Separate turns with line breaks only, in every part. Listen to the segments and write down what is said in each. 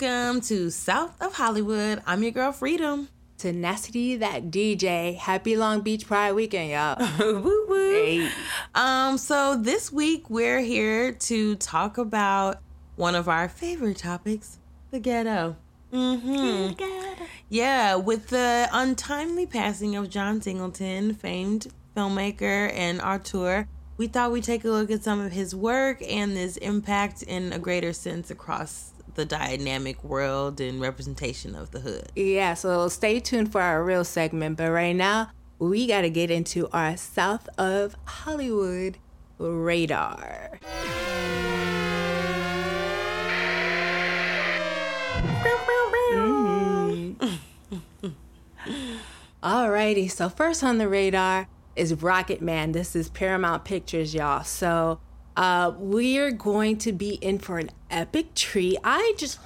Welcome to South of Hollywood. I'm your girl Freedom.
Tenacity, that DJ. Happy Long Beach Pride weekend, y'all.
woo woo.
Hey.
Um, so this week we're here to talk about one of our favorite topics, the ghetto. Mm-hmm. Yeah, with the untimely passing of John Singleton, famed filmmaker and auteur, we thought we'd take a look at some of his work and his impact in a greater sense across the dynamic world and representation of the hood.
Yeah, so stay tuned for our real segment. But right now, we got to get into our South of Hollywood radar. Mm-hmm. Alrighty, so first on the radar is Rocketman. This is Paramount Pictures, y'all. So uh, we're going to be in for an epic treat. I just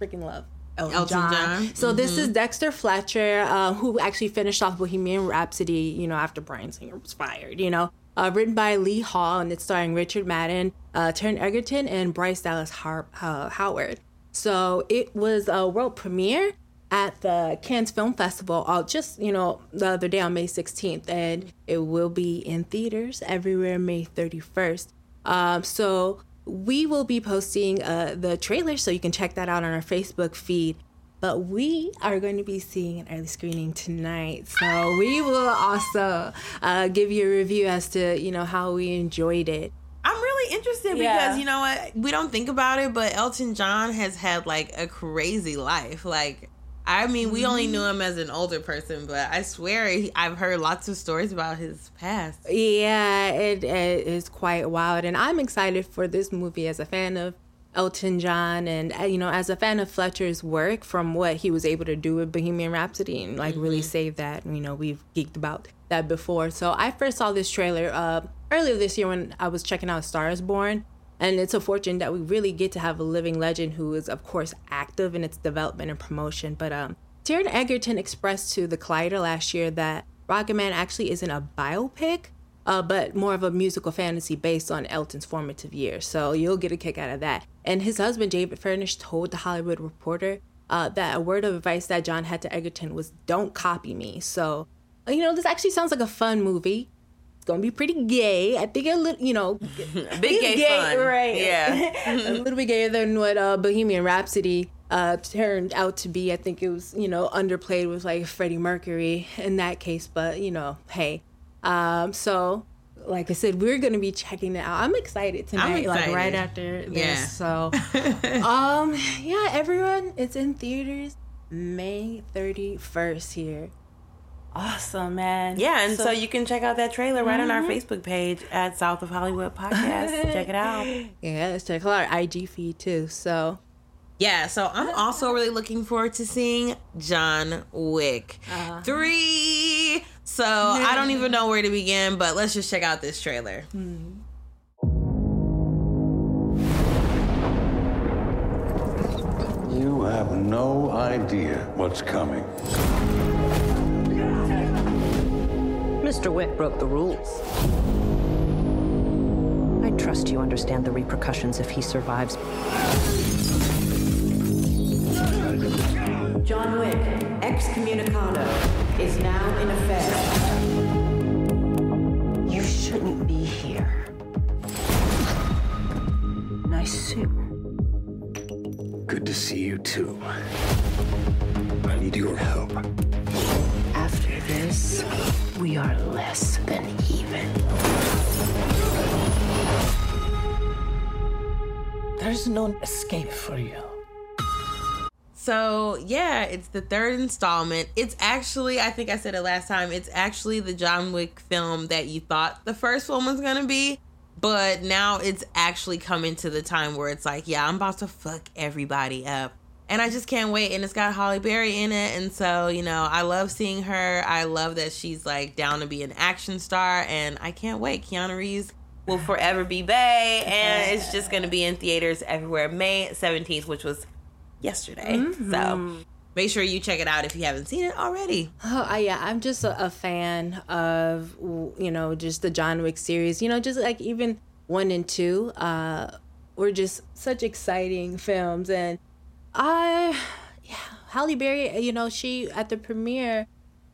freaking love Elton,
Elton
John.
John.
So this is Dexter Fletcher, uh, who actually finished off Bohemian Rhapsody, you know, after Bryan Singer was fired, you know. Uh, written by Lee Hall, and it's starring Richard Madden, uh, Egerton, and Bryce Dallas Har- uh, Howard. So it was a world premiere at the Cannes Film Festival uh, just, you know, the other day on May 16th, and it will be in theaters everywhere May 31st. Um, so we will be posting uh, the trailer, so you can check that out on our Facebook feed. But we are going to be seeing an early screening tonight, so we will also uh, give you a review as to you know how we enjoyed it.
I'm really interested
Yeah.
because you know what? We don't think about it, but Elton John has had like a crazy life. Like, I mean, we only knew him as an older person, but I swear he, I've heard lots of stories about his past.
Yeah, it, it is quite wild, and I'm excited for this movie as a fan of Elton John, and uh, you know, as a fan of Fletcher's work from what he was able to do with Bohemian Rhapsody, and like really save that. You know, we've geeked about that before. So I first saw this trailer uh, earlier this year when I was checking out Stars Born. And it's a fortune that we really get to have a living legend who is, of course, active in its development and promotion. But um, Taron Egerton expressed to the Collider last year that Rocketman actually isn't a biopic, uh, but more of a musical fantasy based on Elton's formative years. So you'll get a kick out of that. And his husband, David Furnish, told the Hollywood Reporter uh, that a word of advice that John had to Egerton was don't copy me. So, you know, this actually sounds like a fun movie. To be pretty gay. I think a little, you know,
Big gay, fun.
right?
Yeah.
a little bit gayer than what uh, Bohemian Rhapsody uh, turned out to be. I think it was, you know, underplayed with like Freddie Mercury in that case. But you know, hey. Um, so, like I said, we're gonna be checking it out. I'm excited tonight, like
excited.
right after this.
Yeah.
So, um, yeah, everyone, it's in theaters May 31st here. Awesome, man.
Yeah, and so, you can check out that trailer right on our mm-hmm. Facebook page at South of Hollywood Podcast. check it out.
yeah, let's check out our IG feed too. So,
Yeah, so I'm also really looking forward to seeing John Wick uh-huh. 3. So I don't even know where to begin, but let's just check out this trailer. Hmm.
You have no idea what's coming.
Mr. Wick broke the rules. I trust you understand the repercussions if he survives.
John Wick, excommunicado, is now in effect.
You shouldn't be here. Nice suit.
Good to see you too. I need your help.
After this, we are less than even.
There's no escape for you.
So, yeah, it's the third installment. It's actually, I think I said it last time, it's actually the John Wick film that you thought the first one was going to be. But now it's actually coming to the time where it's like, yeah, I'm about to fuck everybody up. And I just can't wait. And it's got Halle Berry in it. And so, you know, I love seeing her. I love that she's like down to be an action star. And I can't wait. Keanu Reeves will forever be Bay. And it's just going to be in theaters everywhere May 17th, which was yesterday. So make sure you check it out if you haven't seen it already.
Oh, I, yeah, I'm just a, a fan of you know just the John Wick series. You know, just like even one and two, uh, were just such exciting films, and I, yeah, Halle Berry. You know, she at the premiere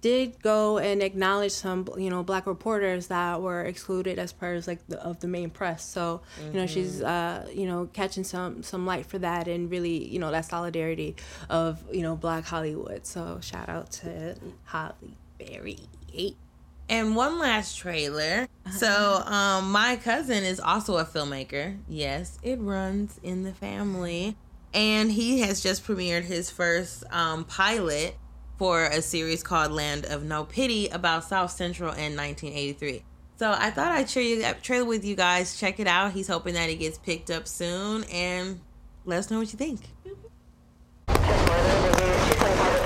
did go and acknowledge some, you know, black reporters that were excluded as part of like the, of the main press. So, mm-hmm. you know, she's, uh, you know, catching some some light for that and really, you know, that solidarity of you know Black Hollywood. So, shout out to Halle Berry.
And one last trailer. So, um, my cousin is also a filmmaker. Yes, it runs in the family. And he has just premiered his first um, pilot for a series called Land of No Pity about South Central in 1983. So I thought I'd share you that trailer with you guys. Check it out. He's hoping that it gets picked up soon, and let us know what you think.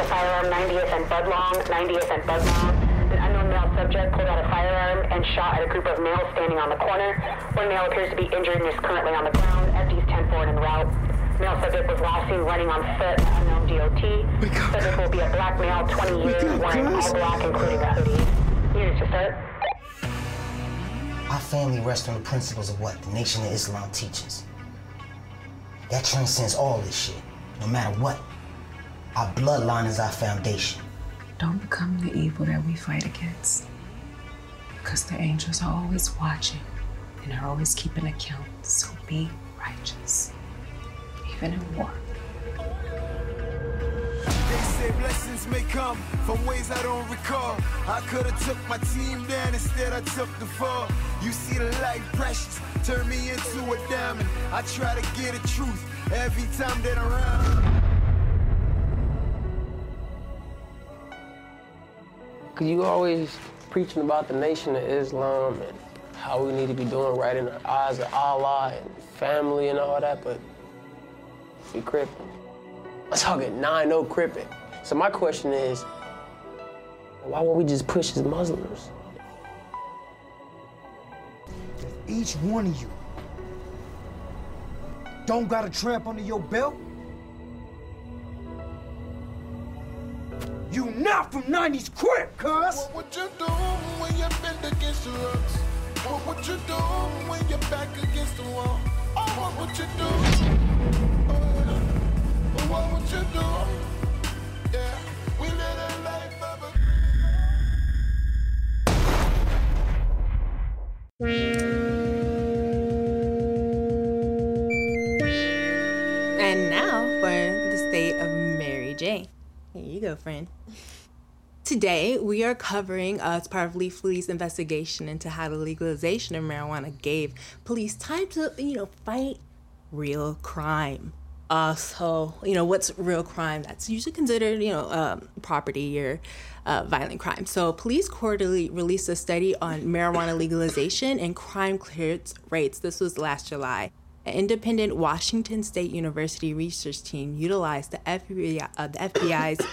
firearm 90th and Budlong, 90th and Budlong. An unknown male subject pulled out a firearm and shot at a group of males standing on the corner. One male appears to be injured and is currently on the ground. FD's 10 forward en route. Male subject was last seen running on foot at unknown DOT. Subject will be a black male, 20 years, wearing all black, including a hoodie. Units to start.
Our family rests on the principles of what the Nation of Islam teaches. That transcends all this shit, no matter what. Our bloodline is our foundation.
Don't become the evil that we fight against. Because the angels are always watching and are always keeping account. So be righteous, even in war.
They say blessings may come from ways I don't recall. I could have took my team down, instead I took the fall. You see the light precious, turn me into a diamond. I try to get the truth every time that I'm around.
Cause you always preaching about the nation of Islam and how we need to be doing right in the eyes of Allah and family and all that, but we crippin'. I'm talking 9-0 crippin'. So my question is, why won't we just push as Muslims?
Each one of you don't got a tramp under your belt, You not from 90s crib, cuz! What would you do when you're against the ropes? What would you do when you're back against the wall? Oh, what would you do?
And now for the state of Mary J. Here you go, friend. Today, we are covering, uh, as part of Leaf Police investigation into how the legalization of marijuana gave police time to, you know, fight real crime. Uh, so, you know, what's real crime? That's usually considered, you know, um, property or uh, violent crime. So, Police Quarterly released a study on marijuana legalization and crime clearance rates. This was last July. An independent Washington State University research team utilized the FBI, uh, the FBI's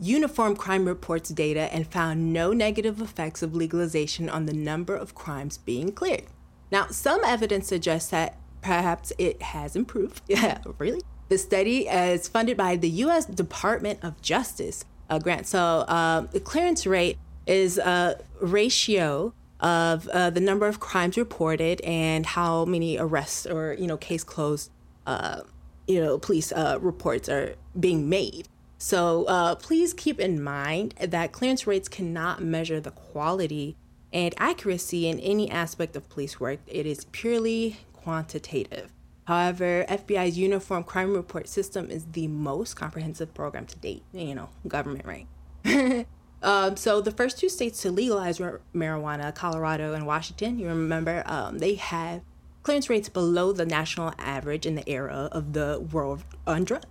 Uniform Crime Reports data and found no negative effects of legalization on the number of crimes being cleared. Now, some evidence suggests that perhaps it has improved. Yeah, really? The study is funded by the U.S. Department of Justice uh, grant. So um, the clearance rate is a ratio of uh, the number of crimes reported and how many arrests or you know case closed uh, you know police uh, reports are being made. So uh, please keep in mind that clearance rates cannot measure the quality and accuracy in any aspect of police work. It is purely quantitative. However, FBI's Uniform Crime Report system is the most comprehensive program to date. You know, government, right? um, so the first two states to legalize marijuana, Colorado and Washington, you remember, um, they have clearance rates below the national average in the era of the war on drugs.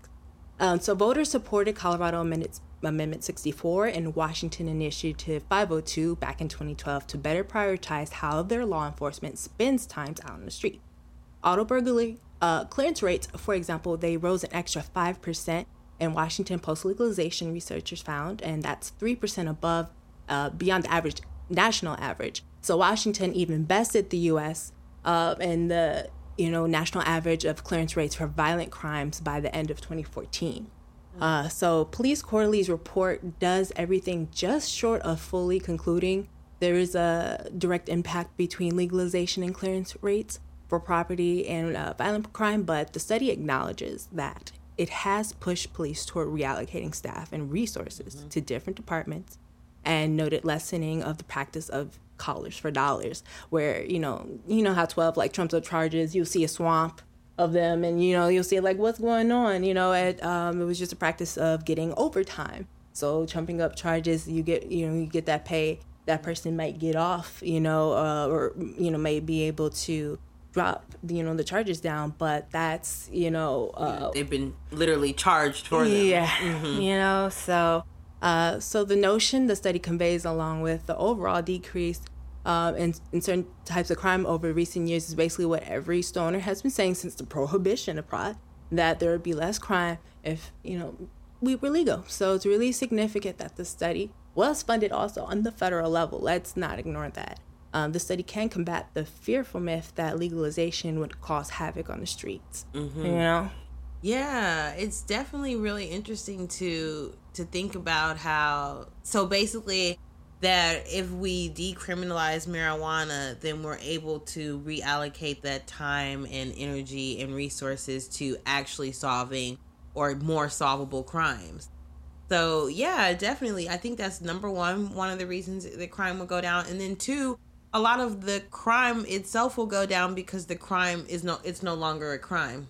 Um, so voters supported Colorado Amendment, Amendment 64 and Washington Initiative 502 back in 2012 to better prioritize how their law enforcement spends times out on the street. Auto burglary uh, clearance rates, for example, they rose an extra 5% in Washington post legalization, researchers found, and that's 3% above uh, beyond the average national average. So Washington even bested the U.S. Uh, in the you know, national average of clearance rates for violent crimes by the end of 2014. Uh, so, Police Quarterly's report does everything just short of fully concluding there is a direct impact between legalization and clearance rates for property and uh, violent crime, but the study acknowledges that it has pushed police toward reallocating staff and resources to different departments and noted lessening of the practice of collars for dollars where you know you know how 12 like trumps up charges you'll see a swamp of them and you know you'll see like what's going on you know at um, it was just a practice of getting overtime. So trumping up charges you get you know you get that pay that person might get off you know uh, or you know may be able to drop you know the charges down but that's you know uh,
They've been literally charged for them.
yeah
Mhm.
you know so uh, so the notion the study conveys along with the overall decrease um, in, in certain types of crime over recent years is basically what every stoner has been saying since the prohibition of pot that there would be less crime if you know we were legal so it's really significant that the study was funded also on the federal level let's not ignore that um, the study can combat the fearful myth that legalization would cause havoc on the streets
Mhm.
you know
Yeah, it's definitely really interesting to to think about how so basically that if we decriminalize marijuana, then we're able to reallocate that time and energy and resources to actually solving or more solvable crimes. So yeah, definitely. I think that's number one, one of the reasons that crime will go down. And then two, a lot of the crime itself will go down because the crime is no it's no longer a crime.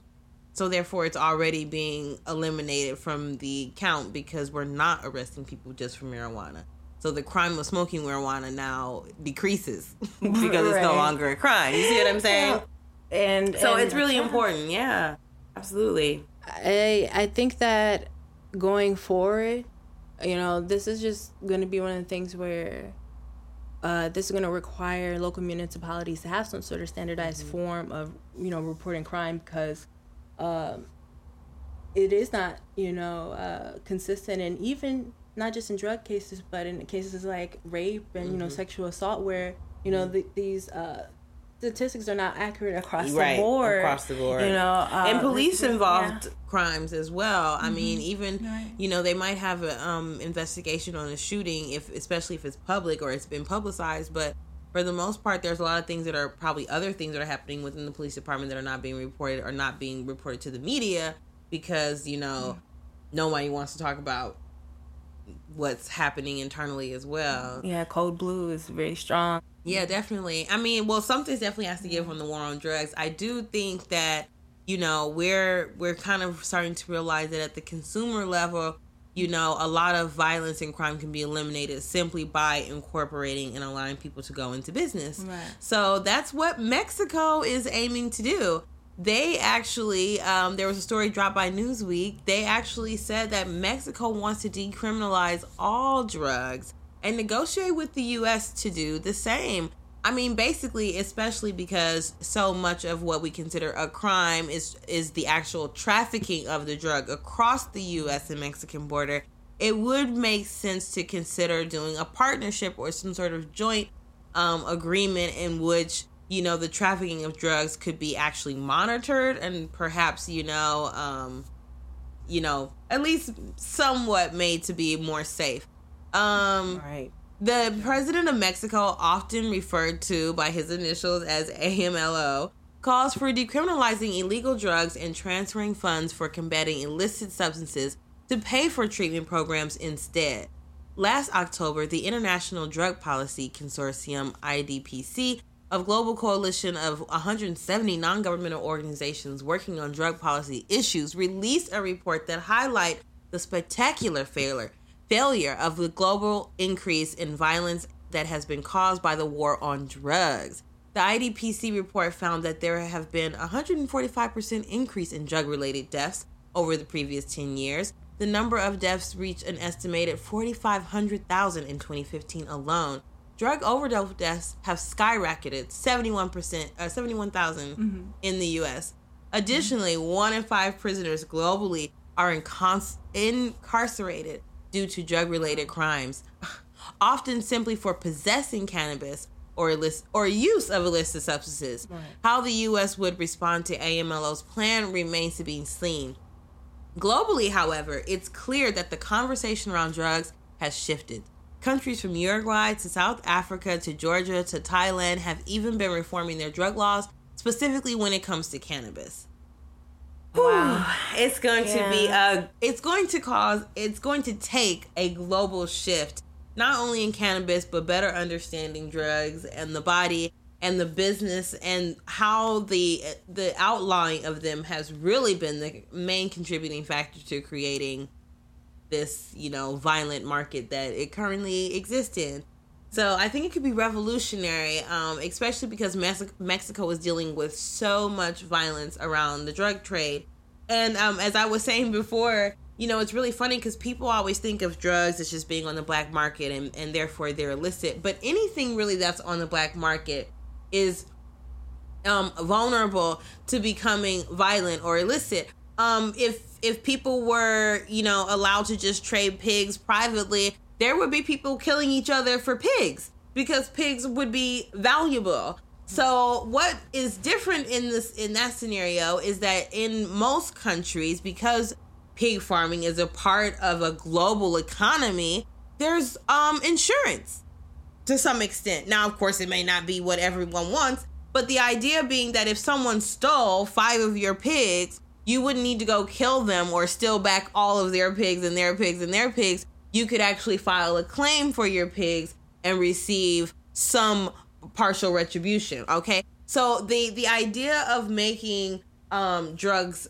So therefore it's already being eliminated from the count because we're not arresting people just for marijuana. So the crime of smoking marijuana now decreases because it's no longer a crime. You see what I'm saying?
and
So
and-
it's really important. Yeah. Absolutely.
I I think that going forward, you know, this is just going to be one of the things where uh, this is going to require local municipalities to have some sort of standardized form of you know reporting crime because um, it is not you know uh, consistent and even not just in drug cases but in cases like rape and you know
Mhm.
sexual assault where you know the, these uh, statistics are not accurate across
right
the board
across the board.
you know uh,
and police involved
yeah.
crimes as well. I mean even you know they might have an um investigation on a shooting if especially if it's public or it's been publicized but for the most part there's a lot of things that are probably other things that are happening within the police department that are not being reported or not being reported to the media because you know nobody wants to talk about what's happening internally as well.
Yeah, Code Blue is very strong.
Yeah, definitely. I mean, well, something definitely has to give from the war on drugs. I do think that you know we're we're kind of starting to realize that at the consumer level, you know, a lot of violence and crime can be eliminated simply by incorporating and allowing people to go into business.
Right.
So that's what Mexico is aiming to do. They actually, um, there was a story dropped by Newsweek. They actually said that Mexico wants to decriminalize all drugs and negotiate with the U.S. to do the same. I mean, basically, especially because so much of what we consider a crime is is the actual trafficking of the drug across the U.S. and Mexican border. It would make sense to consider doing a partnership or some sort of joint um, agreement in which you know the trafficking of drugs could be actually monitored and perhaps you know um, you know at least somewhat made to be more safe. Um,
right.
The president of Mexico, often referred to by his initials as AMLO, calls for decriminalizing illegal drugs and transferring funds for combating illicit substances to pay for treatment programs instead. Last October, the International Drug Policy Consortium, IDPC, a global coalition of 170 non-governmental organizations working on drug policy issues, released a report that highlight the spectacular failure failure of the global increase in violence that has been caused by the war on drugs. The IDPC report found that there have been a 145% increase in drug related deaths over the previous 10 years. The number of deaths reached an estimated 4,500,000 in 2015 alone. Drug overdose deaths have skyrocketed 71%, uh, 71,000
Mhm.
in the US. Additionally, one in five prisoners globally are incarcerated due to drug related crimes, often simply for possessing cannabis or illicit, or use of illicit substances. How the U.S. would respond to AMLO's plan remains to be seen. Globally, however, it's clear that the conversation around drugs has shifted. Countries from Uruguay to South Africa to Georgia to Thailand have even been reforming their drug laws, specifically when it comes to cannabis. Wow. It's going to be a it's going to cause it's going to take a global shift not only in cannabis but better understanding drugs and the body and the business and how the the outlawing of them has really been the main contributing factor to creating this, you know, violent market that it currently exists in. So I think it could be revolutionary, um, especially because Mex- Mexico is dealing with so much violence around the drug trade. And um, as I was saying before, you know, it's really funny because people always think of drugs as just being on the black market and, and therefore they're illicit. But anything really that's on the black market is um, vulnerable to becoming violent or illicit. Um, if if people were, you know, allowed to just trade pigs privately, there would be people killing each other for pigs because pigs would be valuable. So what is different in this in that scenario is that in most countries, because pig farming is a part of a global economy, there's um insurance to some extent. Now, of course, it may not be what everyone wants, but the idea being that if someone stole five of your pigs, you wouldn't need to go kill them or steal back all of their pigs and their pigs and their pigs. You could actually file a claim for your pigs and receive some partial retribution. Okay, so the the idea of making um, drugs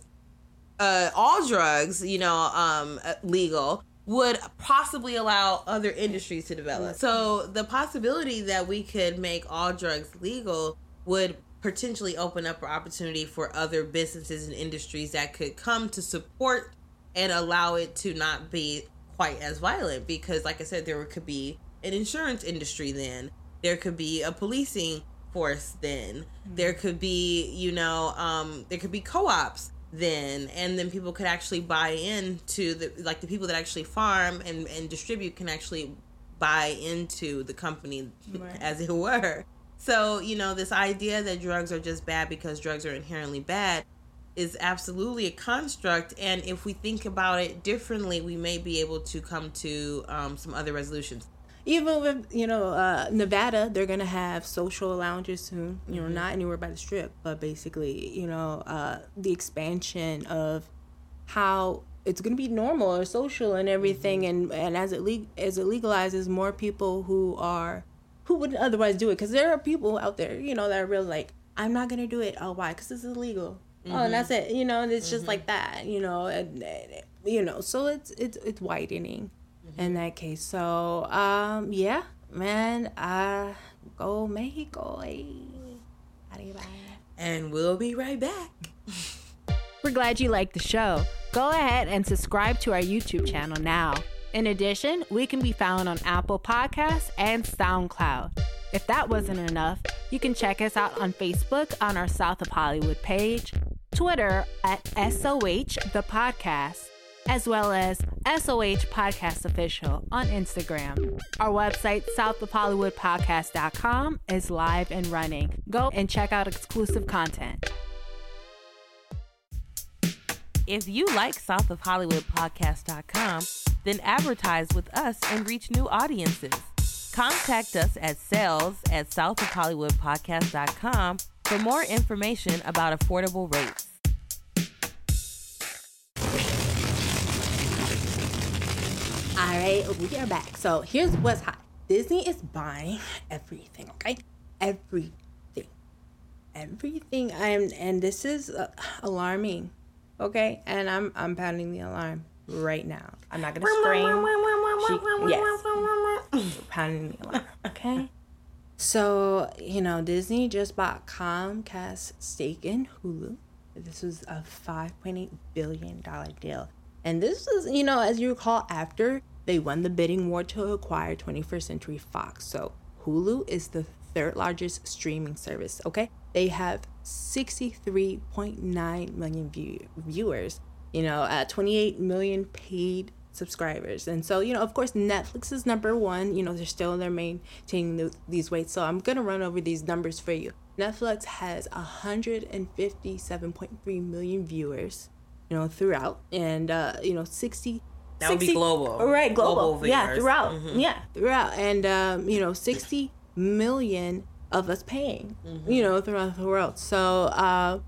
uh, all drugs, you know, um, uh, legal would possibly allow other industries to develop. So the possibility that we could make all drugs legal would potentially open up an opportunity for other businesses and industries that could come to support and allow it to not be quite as violent because like I said there could be an insurance industry then. There could be a policing force then. There could be you know um there could be co-ops then. And then people could actually buy into the like the people that actually farm and and distribute can actually buy into the company
Right.
as it were. So you know this idea that drugs are just bad because drugs are inherently bad is absolutely a construct and if we think about it differently we may be able to come to um, some other resolutions
Even with you know uh, Nevada, they're gonna have social lounges soon. You know,
Mhm.
not anywhere by the strip, but basically, you know, uh, the expansion of how it's gonna be normal or social and everything, and and as it le- as it legalizes, more people who are who wouldn't otherwise do it, because there are people out there, you know, that are real like, I'm not gonna do it. Oh, why? Because it's illegal. Oh,
Mhm.
and that's it. You know, and it's just like that. You know, and, and you know, so it's it's it's widening in that case. So, um, yeah, man, uh, go Mexico.
And we'll be right back
We're glad you liked the show. Go ahead and subscribe to our YouTube channel now. In addition, we can be found on Apple Podcasts and SoundCloud. If that wasn't enough, you can check us out on Facebook on our South of Hollywood page, Twitter at SOH the podcast, as well as SOH Podcast Official on Instagram. Our website, southofhollywoodpodcast.com, is live and running. Go and check out exclusive content.
If you like South of Hollywood then advertise with us and reach new audiences. Contact us at sales at South of Hollywood Podcast.com for more information about affordable rates.
All right, we are back. So here's what's hot. Disney is buying everything. Okay, everything, everything. I'm, and this is uh, alarming. Okay, and I'm I'm pounding the alarm right now. I'm not gonna scream. She- yes, pounding the alarm. Okay. So you know, Disney just bought Comcast stake in Hulu. This was a 5.8 billion dollar deal. And this was, you know, as you recall, after they won the bidding war to acquire 21st Century Fox. So Hulu is the third largest streaming service, okay? They have 63.9 million view- viewers, you know, uh, 28 million paid subscribers. And so, you know, of course, Netflix is number one. You know, they're still they're maintaining the, these weights. So I'm going to run over these numbers for you. Netflix has 157.3 million viewers you know, throughout, and uh, you know, sixty.
That would be global.
right? Global,
Global
yeah, throughout,
Mhm.
yeah, throughout, and um, you know, sixty million of us paying,
Mm-hmm.
you know, throughout the world. So, uh,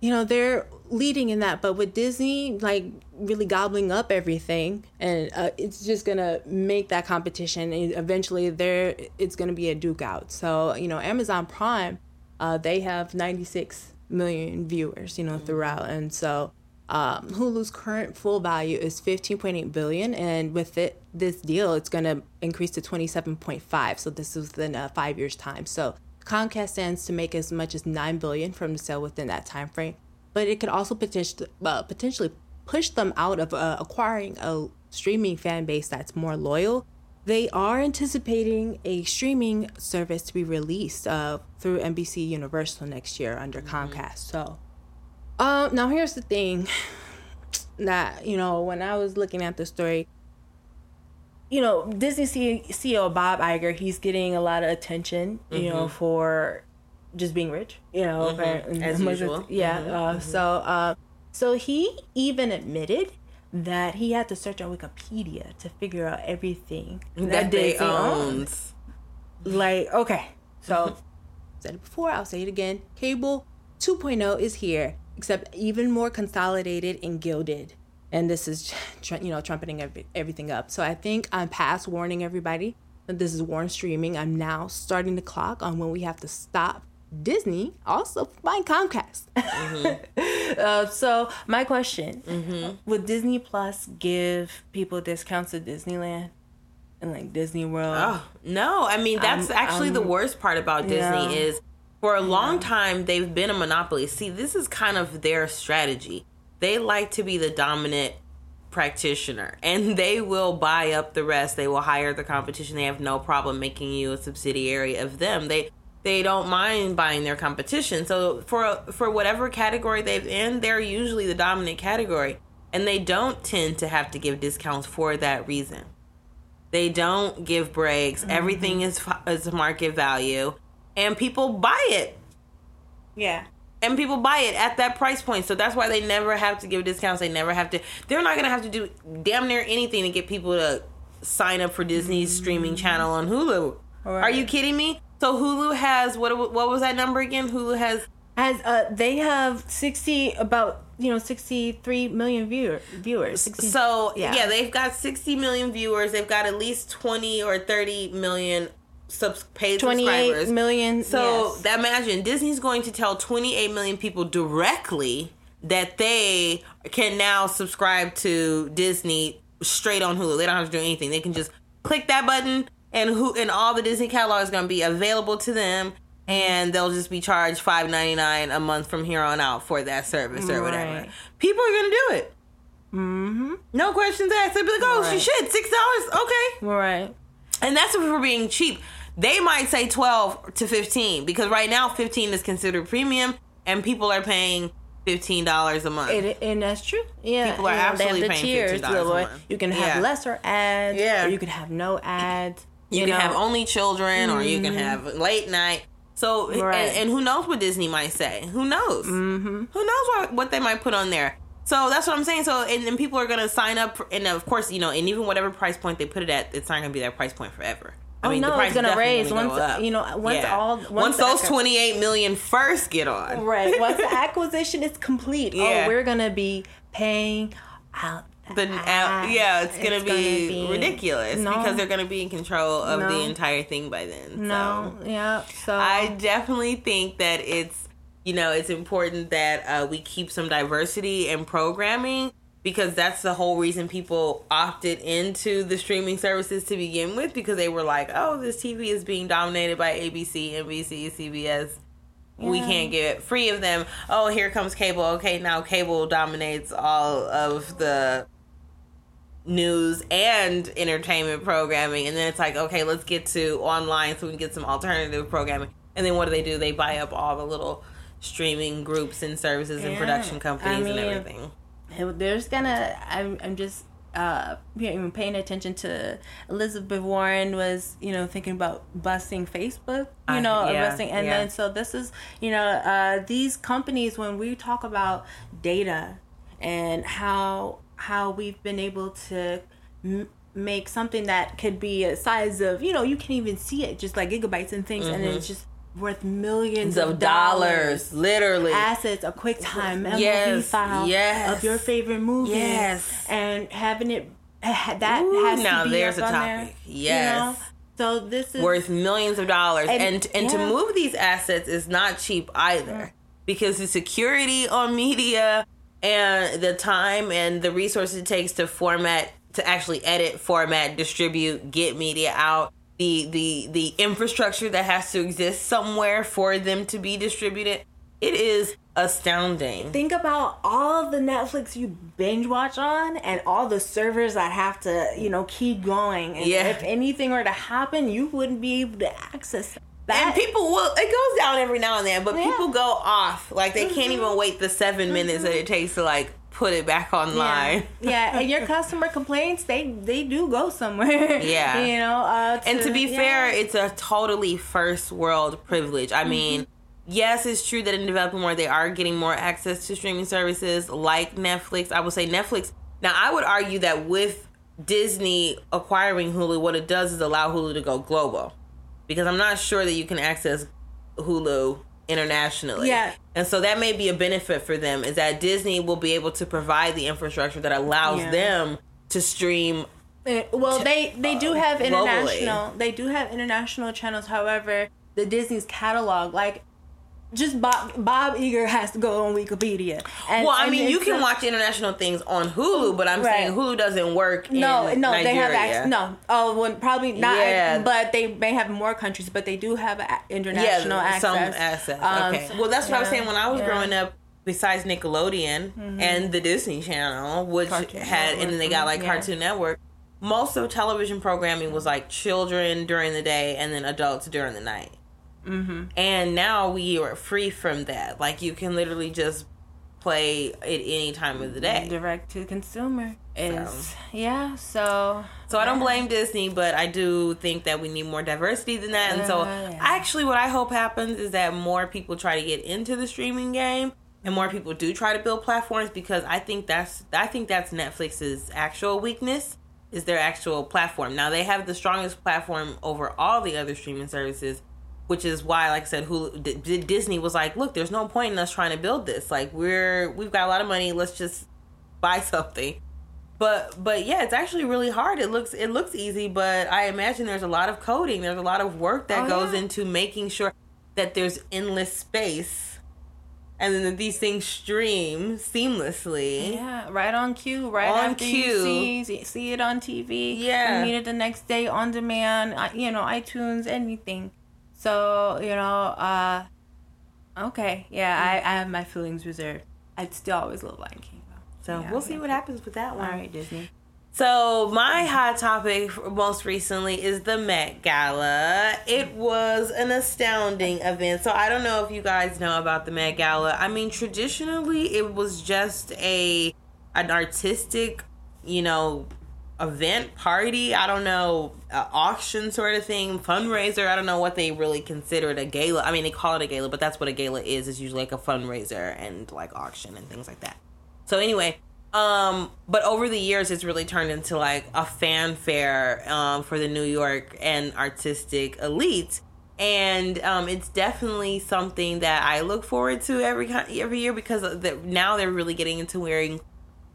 you know, they're leading in that. But with Disney, like really gobbling up everything, and uh, it's just gonna make that competition. And eventually, there it's gonna be a duke out. So you know, Amazon Prime, uh, they have 96 million viewers, you know, throughout, and so. Um, Hulu's current full value is 15.8 billion, and with it, this deal, it's to increase to 27.5. So this is within uh, five years' time. So Comcast stands to make as much as 9 billion from the sale within that time frame, but it could also potentially uh, potentially push them out of uh, acquiring a streaming fan base that's more loyal. They are anticipating a streaming service to be released uh, through NBC Universal next year under Comcast. So, uh, now here's the thing that you know when I was looking at the story, you know, Disney CEO Bob Iger, he's getting a lot of attention, you mm-hmm. know, for just being rich, you know,
mm-hmm. as usual.
yeah. Mm-hmm. Uh, so, uh, so he even admitted that he had to search on Wikipedia to figure out everything
that, that Disney owns.
Like, okay, so said it before, I'll say it again. Cable 2.0 is here, except even more consolidated and gilded and this is you know trumpeting everything up so i think i'm past warning everybody that this is warren streaming i'm now starting the clock on when we have to stop disney also buying comcast. Mm-hmm. uh, so my question. Mm-hmm. would disney plus give people discounts at disneyland and like disney world? Oh
no. I mean that's I'm, actually I'm, the worst part about disney yeah. is for a long yeah. time they've been a monopoly. See this is kind of their strategy. They like to be the dominant practitioner and they will buy up the rest. They will hire the competition. They have no problem making you a subsidiary of them. They they don't mind buying their competition so for for whatever category they've in they're usually the dominant category and they don't tend to have to give discounts for that reason they don't give breaks mm-hmm. everything is is market value and people buy it
yeah
and people buy it at that price point. So that's why they never have to give discounts. They never have to. They're not gonna have to do damn near anything to get people to sign up for Disney's streaming channel on Hulu. Right. Are you kidding me? So Hulu has what? What was that number again? Hulu has
has uh they have sixty about you know 63 million viewer, viewers 60,
so yeah. yeah they've got 60 million viewers they've got at least 20 or 30 million subs- paid 28 subscribers.
million.
So
yes.
that imagine Disney's going to tell 28 million people directly that they can now subscribe to Disney straight on Hulu. They don't have to do anything. They can just click that button and who and all the Disney catalog is going to be available to them and they'll just be charged five ninety nine a month from here on out for that service or whatever. Right. People are gonna do it.
Mm-hmm.
No questions asked. They'll be like, "Oh, right. shit, six dollars, okay."
Right.
And that's if we're being cheap. They might say 12 to 15 because right now 15 is considered premium and people are paying fifteen dollars a month.
It, and that's true. Yeah,
people are you know, absolutely the paying tiers, fifteen dollars a month.
You can have yeah. lesser ads. Yeah, or you can have no ads.
You, you can know? have only children, mm-hmm. or you can mm-hmm. have late night. So, right. and, and, who knows what Disney might say? Who knows?
Mm-hmm.
Who knows what what they might put on there? So that's what I'm saying. So, and then people are gonna sign up, for, and of course, you know, and even whatever price point they put it at, it's not gonna be that price point forever.
I oh mean, no, it's gonna raise once go you know once yeah. all once,
once those twenty eight million first get on.
Right. Once the acquisition is complete, oh, yeah. oh, we're gonna be paying out.
The uh, yeah, it's, gonna, it's be gonna, be ridiculous no, because they're gonna be in control of no, the entire thing by then.
No, so. yeah. So
I definitely think that it's you know it's important that uh, we keep some diversity in programming because that's the whole reason people opted into the streaming services to begin with because they were like, oh, this TV is being dominated by ABC, NBC, CBS. Yeah. We can't get free of them. Oh, here comes cable. Okay, now cable dominates all of the news and entertainment programming. And then it's like, okay, let's get to online so we can get some alternative programming. And then what do they do? They buy up all the little streaming groups and services yeah. and production companies I mean, and everything
there's gonna I'm I'm just uh you know paying attention to Elizabeth Warren was you know thinking about busting Facebook you uh, know yeah, busting and yeah. then so this is you know uh these companies when we talk about data and how how we've been able to m- make something that could be a size of you know you can't even see it just like gigabytes and things mm-hmm. and it's just worth millions
of
of
dollars, literally.
assets, a QuickTime MOV
Yes,
file
yes.
of your favorite movie,
Yes.
and having it that
Ooh,
has
now
to be
there's a
on there,
topic.
you
Yes.
know? So this is
worth millions of dollars and
And-
and, to move these assets is not cheap either because the security on media and the time and the resources it takes to format to actually edit format distribute get media out the the the infrastructure that has to exist somewhere for them to be distributed it is astounding
think about all the Netflix you binge watch on and all the servers that have to, you know, keep going. And
Yeah.
if anything were to happen, you wouldn't be able to access that.
and people will it goes down every now and then but
Yeah. Mm-hmm.
people go off like they can't even wait the 7 minutes that it takes to like put it back online
Yeah. yeah, and your customer complaints, they they do go somewhere.
Yeah.
you know. Uh,
and to be
yeah.
fair, it's a totally first world privilege. I mean, yes, it's true that in developing world they are getting more access to streaming services like Netflix. I would say Netflix. Now, I would argue that with Disney acquiring Hulu, what it does is allow Hulu to go global, because I'm not sure that you can access Hulu internationally.
Yeah.
And so that may be a benefit for them is that Disney will be able to provide the infrastructure that allows
Yeah.
them to stream
Uh, Well, they they do have
globally.
international. They do have international channels. However, the Disney's catalog, like, just Bob Bob Iger has to go on Wikipedia. And,
well, I mean, you can
a-
watch international things on Hulu, but I'm
Right.
saying Hulu doesn't work.
No, no, they have access. No, oh, well, probably not.
Yeah.
But they may have more countries, but they do have international
yeah,
access.
some access.
Um,
okay. Well, that's what I was saying when I was
yeah.
growing up. Besides Nickelodeon
Mhm.
and the Disney Channel, which
Cartoon
had, and then they got like
yeah.
Cartoon Network. Most of television programming was like children during the day and then adults during the night.
Mm-hmm.
And now we are free from that. Like you can literally just play at any time of the day.
Direct to consumer is yeah. So
So I don't blame Disney, but I do think that we need more diversity than that. And so,
Uh, yeah.
actually, what I hope happens is that more people try to get into the streaming game, and more people do try to build platforms because I think that's I think that's Netflix's actual weakness is their actual platform. Now they have the strongest platform over all the other streaming services, which is why, like I said, who D- Disney was like, "Look, there's no point in us trying to build this. Like we're we've got a lot of money. Let's just buy something." but but yeah it's actually really hard it looks it looks easy but i imagine there's a lot of coding there's a lot of work that
Oh,
goes
yeah.
into making sure that there's endless space and then that these things stream seamlessly
Yeah, right on cue, right
On
after
cue.
you see see it on TV.
Yeah.
you need it the next day on demand. You know, iTunes, anything. So you know, uh, okay, yeah, I, I have my feelings reserved. I'd still always love Lion King. though.
so
Yeah,
we'll see
yeah.
what happens with that one
right, Disney.
So my hot topic most recently is the Met Gala. It was an astounding event. So I don't know if you guys know about the Met Gala. I mean, traditionally it was just a an artistic, you know, event party. I don't know, auction sort of thing, fundraiser. I don't know what they really consider it a gala. I mean, they call it a gala, but that's what a gala is. It's usually like a fundraiser and like auction and things like that. So anyway, um, but over the years, it's really turned into like a fanfare um, for the New York and artistic elite, and um, it's definitely something that I look forward to every every year because the, now they're really getting into wearing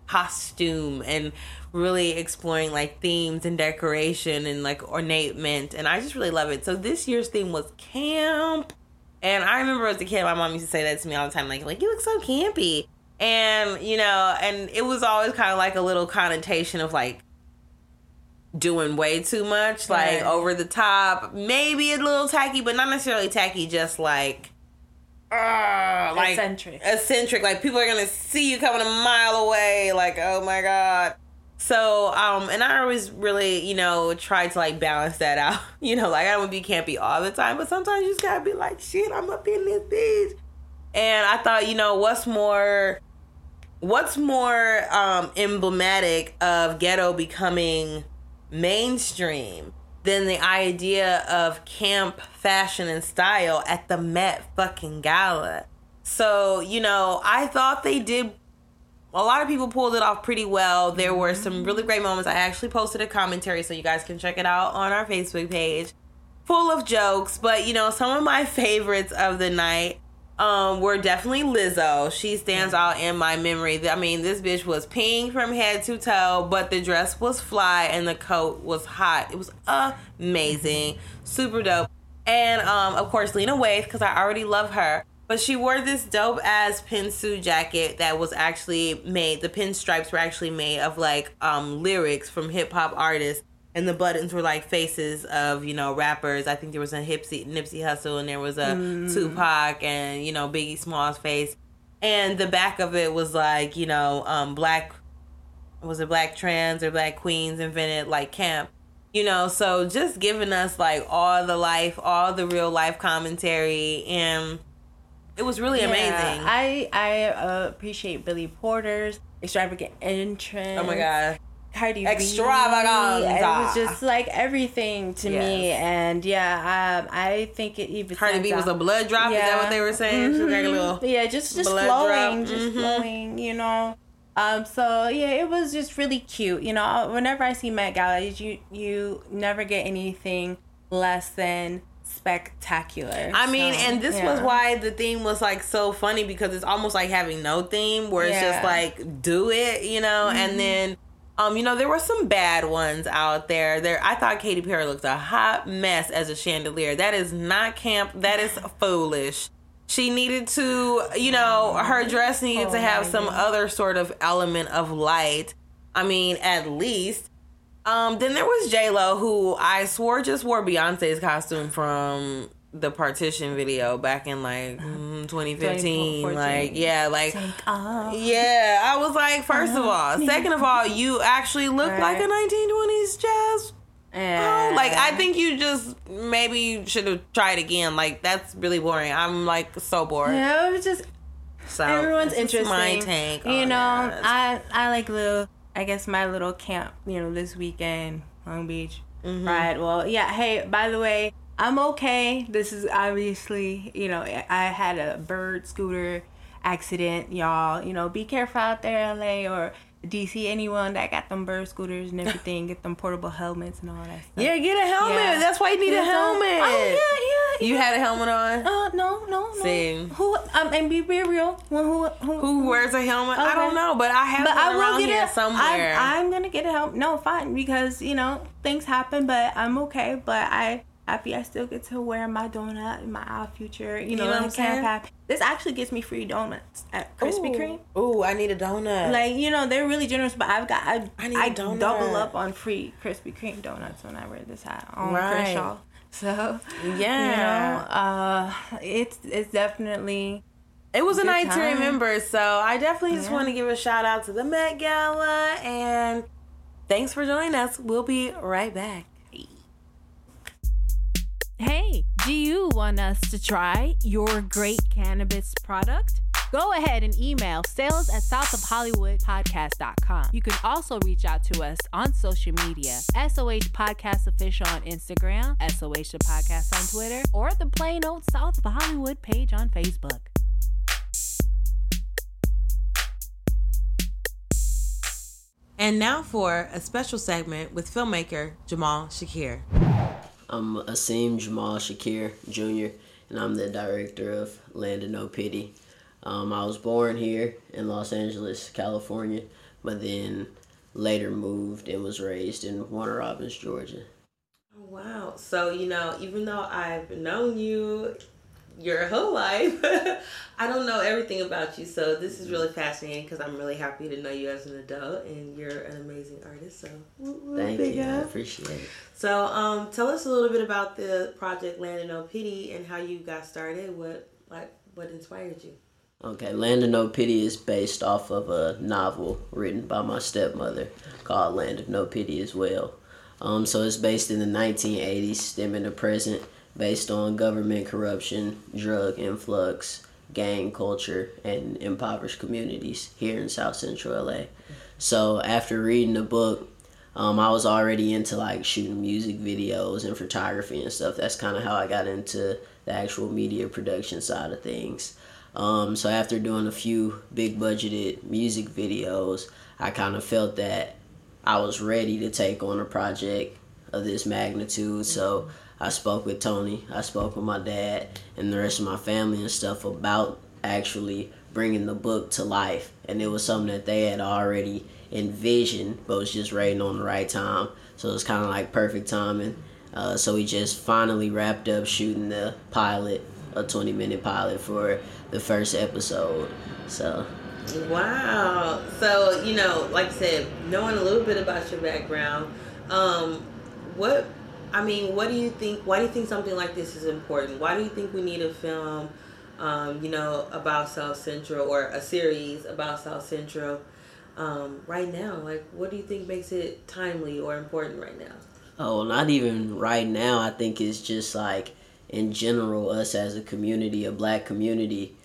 costume and really exploring like themes and decoration and like ornament, and I just really love it. So this year's theme was camp. And I remember as a kid, my mom used to say that to me all the time, like, like you look so campy and you know and it was always kind of like a little connotation of like doing way too much like
Right.
over the top maybe a little tacky but not necessarily tacky just like uh, like
Eccentric.
eccentric. Like people are gonna see you coming a mile away. Like oh my god. So um and i always really you know try to like balance that out. You know like i don't be campy all the time but sometimes you just gotta be like shit i'm up in this bitch. And I thought, you know, what's more what's more um emblematic of ghetto becoming mainstream than the idea of camp fashion and style at the Met fucking gala. So, you know, I thought they did a lot of people pulled it off pretty well. There were some really great moments. I actually posted a commentary so you guys can check it out on our Facebook page. full of jokes, but you know, some of my favorites of the night um were definitely Lizzo. She stands out in my memory. I mean, this bitch was pink from head to toe, but the dress was fly and the coat was hot. It was amazing. Super dope. And um of course Lena Waithe cuz I already love her. But she wore this dope ass pinsuit jacket that was actually made. The pinstripes were actually made of like um, lyrics from hip hop artists, and the buttons were like faces of you know rappers. I think there was a Hipsy, Nipsey Hussle, and there was a
Mm.
Tupac, and you know Biggie Small's face. And the back of it was like you know um, black was it black trans or black queens invented like camp you know so just giving us like all the life all the real life commentary and it was really
Yeah,
amazing
I I uh, appreciate Billy Porter's extravagant entrance.
oh my god
Cardi
Extravaganza.
B. It was just like everything to me, and yeah, um, I think it even
Cardi B was
out.
a blood drop is that what they were saying was like a
Mhm.
little
yeah, just just flowing,
drop.
just
Mhm.
flowing, you know. Um, so yeah, it was just really cute. You know, whenever I see Met Gala, you you never get anything less than spectacular.
I mean,
So,
and this was why the theme was like so funny because it's almost like having no theme where it's just like do it, you know,
Mhm.
and then um, you know, there were some bad ones out there. There I thought Katy Perry looked a hot mess as a chandelier. That is not camp, that is foolish. She needed to, you know, her dress needed to have some other sort of element of light. I mean, at least. Um, then there was J Lo, who I swore just wore Beyonce's costume from the Partition video back in like mm, 2015. Like, yeah, like, yeah. I was like, first of all, second of all, you actually look like a 1920s jazz. Oh, like I think you just maybe should have tried again. Like that's really boring. I'm like so bored.
Yeah, it was just
So
everyone's interesting.
My tank,
You know. I I like little. I guess my little camp. You know, this weekend, Long Beach.
Mhm.
Right. Well, yeah. Hey, by the way, I'm okay. This is obviously, you know, I had a bird scooter accident, y'all. You know, be careful out there, LA or DC. Anyone that got them bird scooters and everything, get them portable helmets and all that stuff.
Yeah, get a helmet.
Yeah.
That's why you need a helmet.
Oh yeah, yeah.
You had a helmet on.
Uh, no, no, no.
See.
Who? Um, and be, real. Who? Who? Who,
Who wears a helmet? I don't know, but I have
but I will get
here
it
somewhere.
I'm, I'm gonna get a helmet. No, fine, because you know things happen, but I'm okay. But I happy I still get to wear my donut in my our future. You know, in
I'm saying?
This actually gets me free donuts at Krispy. Kreme.
Ooh, I need a donut.
Like you know, they're really generous, but I've got I,
I need
I
a
double up on free Krispy Kreme donuts when I wear this hat on
Right.
Crenshaw. So
Yeah.
you know, uh, it's it's definitely
It was a
Good
night to remember, so I definitely just
Yeah.
want to give a shout out to the Met Gala and thanks for joining us. We'll be right back.
Hey, do you want us to try your great cannabis product? Go ahead and email sales at southofhollywoodpodcast.com. You can also reach out to us on social media SOH Podcast Official on Instagram, SOH the Podcast on Twitter, or the plain old South of Hollywood page on Facebook.
And now for a special segment with filmmaker Jamal Shakir.
I'm Asim Jamal Shakir Jr., and I'm the director of Land of No Pity. Um, I was born here in Los Angeles, California, but then later moved and was raised in Warner Robins, Georgia.
Oh, Wow. So, you know, even though I've known you your whole life, I don't know everything about you. So, this is really fascinating because I'm really happy to know you as an adult and you're an amazing artist. So, woo, woo,
Thank
big
you. I appreciate it.
So, um, tell us a little bit about the project Land of No Pity and how you got started. What, like, what inspired you?
Okay, Land of No Pity is based off of a novel written by my stepmother called Land of No Pity as well. Um, so it's based in the 1980s, stemming to present, based on government corruption, drug influx, gang culture, and impoverished communities here in South Central LA. So after reading the book, um, I was already into like shooting music videos and photography and stuff. That's kind of how I got into the actual media production side of things. Um, so after doing a few big budgeted music videos, I kind of felt that I was ready to take on a project of this magnitude. So I spoke with Tony, I spoke with my dad, and the rest of my family and stuff about actually bringing the book to life. And it was something that they had already envisioned, but was just waiting on the right time. So it was kind of like perfect timing. Uh, so we just finally wrapped up shooting the pilot, a 20 minute pilot for the first episode. So
Wow. So, you know, like I said, knowing a little bit about your background, um, what I mean, what do you think why do you think something like this is important? Why do you think we need a film um, you know, about South Central or a series about South Central um, right now? Like what do you think makes it timely or important right now?
Oh, not even right now. I think it's just like in general, us as a community, a black community,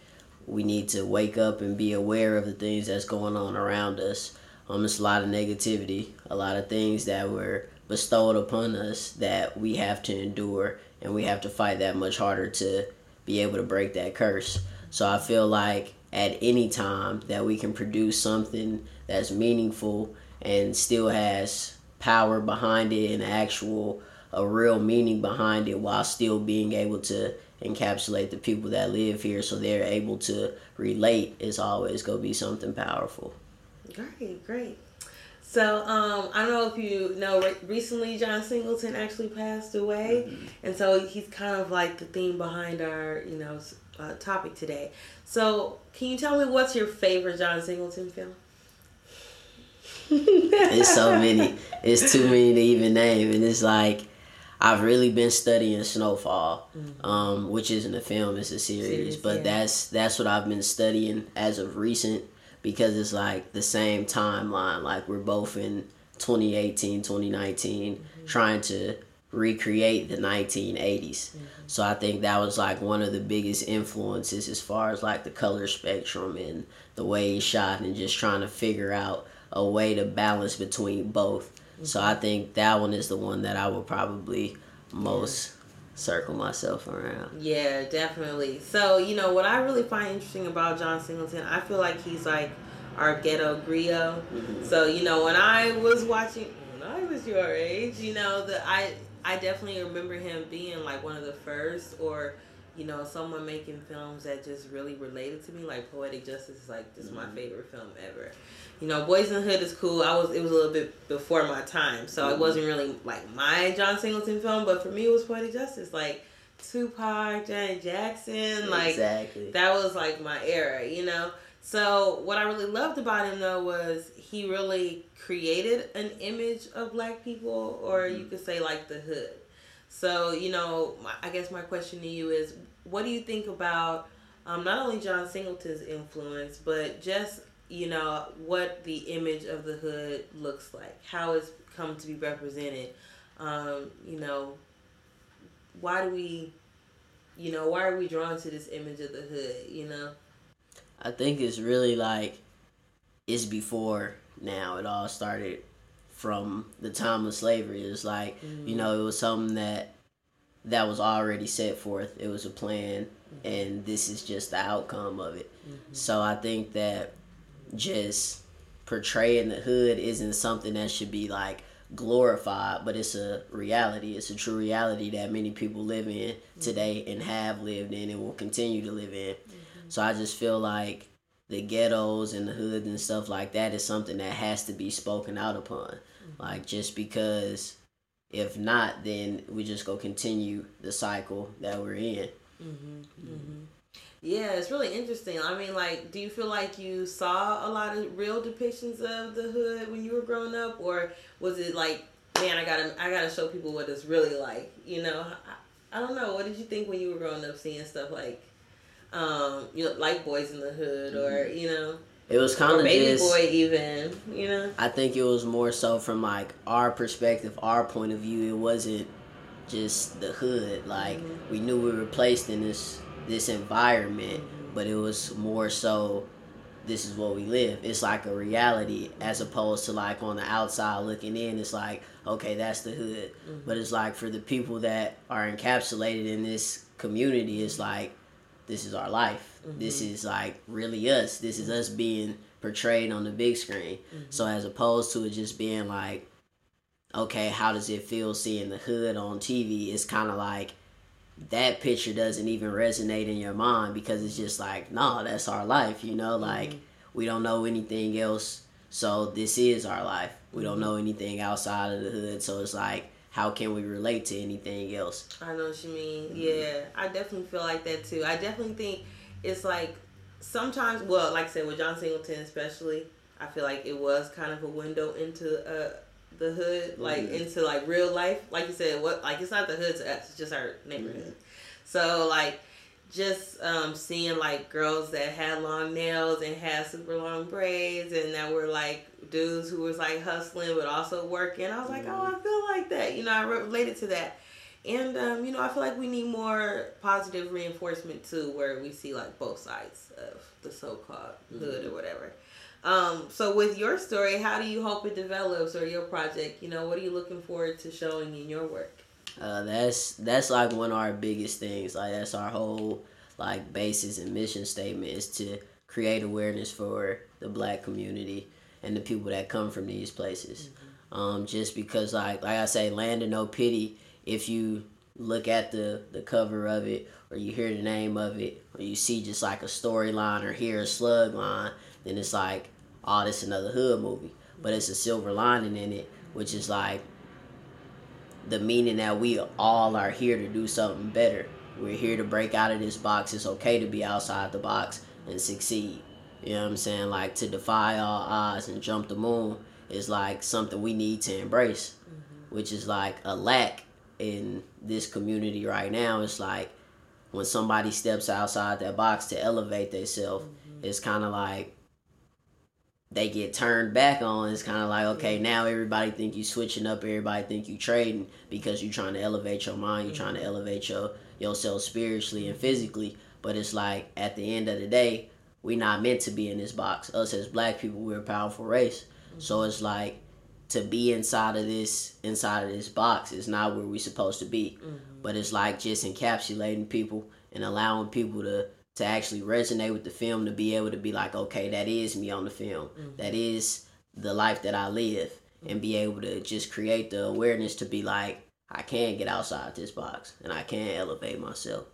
we need to wake up and be aware of the things that's going on around us. Um, there's a lot of negativity, a lot of things that were bestowed upon us that we have to endure, and we have to fight that much harder to be able to break that curse. So I feel like at any time that we can produce something that's meaningful and still has power behind it and actual a real meaning behind it while still being able to encapsulate the people that live here so they're able to relate is always going to be something powerful.
Great, great. So um, I don't know if you know. Recently, John Singleton actually passed away, mm-hmm. and so he's kind of like the theme behind our, you know, uh, topic today. So, can you tell me what's your favorite John Singleton film?
it's so many. It's too many to even name, and it's like I've really been studying Snowfall, mm-hmm. um, which isn't a film; it's a series. series but yeah. that's that's what I've been studying as of recent because it's like the same timeline. Like we're both in 2018, 2019, mm-hmm. trying to recreate the 1980s. Mm-hmm. So I think that was like one of the biggest influences as far as like the color spectrum and the way he shot and just trying to figure out a way to balance between both. So I think that one is the one that I will probably most circle myself around.
Yeah, definitely. So, you know, what I really find interesting about John Singleton, I feel like he's like our ghetto griot. Mm-hmm. So, you know, when I was watching when I was your age, you know, that I I definitely remember him being like one of the first or you know, someone making films that just really related to me, like Poetic Justice is like just mm-hmm. my favorite film ever you know, Boys in the Hood is cool. I was it was a little bit before my time, so mm-hmm. it wasn't really like my John Singleton film. But for me, it was Poetic Justice, like Tupac, Janet Jackson, like exactly. that was like my era, you know. So what I really loved about him though was he really created an image of black people, or mm-hmm. you could say like the hood. So you know, I guess my question to you is, what do you think about um, not only John Singleton's influence, but just you know what the image of the hood looks like, how it's come to be represented. Um, you know, why do we, you know, why are we drawn to this image of the hood? You know,
I think it's really like it's before now. It all started from the time of slavery. It's like mm-hmm. you know, it was something that that was already set forth. It was a plan, mm-hmm. and this is just the outcome of it. Mm-hmm. So I think that just portraying the hood isn't something that should be like glorified, but it's a reality. It's a true reality that many people live in today and have lived in and will continue to live in. Mm-hmm. So I just feel like the ghettos and the hood and stuff like that is something that has to be spoken out upon. Mm-hmm. Like just because if not, then we just go continue the cycle that we're in. Mm-hmm.
mm-hmm. Yeah, it's really interesting. I mean, like, do you feel like you saw a lot of real depictions of the hood when you were growing up, or was it like, man, I gotta, I gotta show people what it's really like? You know, I, I don't know. What did you think when you were growing up, seeing stuff like, um, you know, like Boys in the Hood, or mm-hmm. you know?
It was kind of
baby
just,
boy, even you know.
I think it was more so from like our perspective, our point of view. It wasn't just the hood. Like mm-hmm. we knew we were placed in this this environment, but it was more so this is what we live. It's like a reality as opposed to like on the outside looking in, it's like, okay, that's the hood. Mm-hmm. But it's like for the people that are encapsulated in this community, it's like, this is our life. Mm-hmm. This is like really us. This is us being portrayed on the big screen. Mm-hmm. So as opposed to it just being like okay, how does it feel seeing the hood on TV? It's kind of like that picture doesn't even resonate in your mind because it's just like, nah, that's our life, you know? Like,
Mm-hmm.
we don't know anything else, so this is our life. We don't
Mm-hmm.
know anything outside of the hood, so it's like, how can we relate to anything else?
I know what you mean. Yeah, I definitely feel like that too. I definitely think it's like sometimes, well, like I said, with John Singleton especially, I feel like it was kind of a window into uh, the hood, like
Mhm.
into like real life. Like you said, what like it's not the hood to us; it's just our neighborhood. So like just um, seeing like girls that had long nails and had super long braids and that were like dudes who was like hustling but also working. I was like, oh, I feel like that. You know, I related to that. And um, you know, I feel like we need more positive reinforcement too, where we see like both sides of the so-called hood or whatever. Um, so with your story, how do you hope it develops or your project? You know, what are you looking forward to showing in your work?
Uh, that's that's like one of our biggest things. Like that's our whole like basis and mission statement is to create awareness for the black community and the people that come from these places. Um, just because like like I say, Land of No Pity. If you look at the the cover of it, or you hear the name of it, or you see just like a storyline or hear a slug line, then it's like, oh, this another hood movie. But it's a silver lining in it, which is like the meaning that we all are here to do something better. We're here to break out of this box. It's okay to be outside the box and succeed. You know what I'm saying? Like to defy all odds and jump the moon is like something we need to embrace, mm-hmm. which is like a lack in this community right now. It's like when somebody steps outside that box to elevate themselves, mm-hmm. it's kind of like they get turned back on. It's kind of like okay, now everybody think you switching up. Everybody think you trading because you're trying to elevate your mind. You're trying to mm-hmm. elevate your yourself spiritually and physically. But it's like at the end of the day, we not meant to be in this box. Us as black people, we're a powerful race. So mm-hmm. it's like to be inside of this inside of this box is not where we're supposed to be. Mm-hmm. But it's like just encapsulating people and allowing people to to actually resonate with the film to be able to be like, okay, that is me on the film. Mm-hmm. That is the life that I live. And be able to just create the awareness to be like, I can get outside this box and I can elevate myself.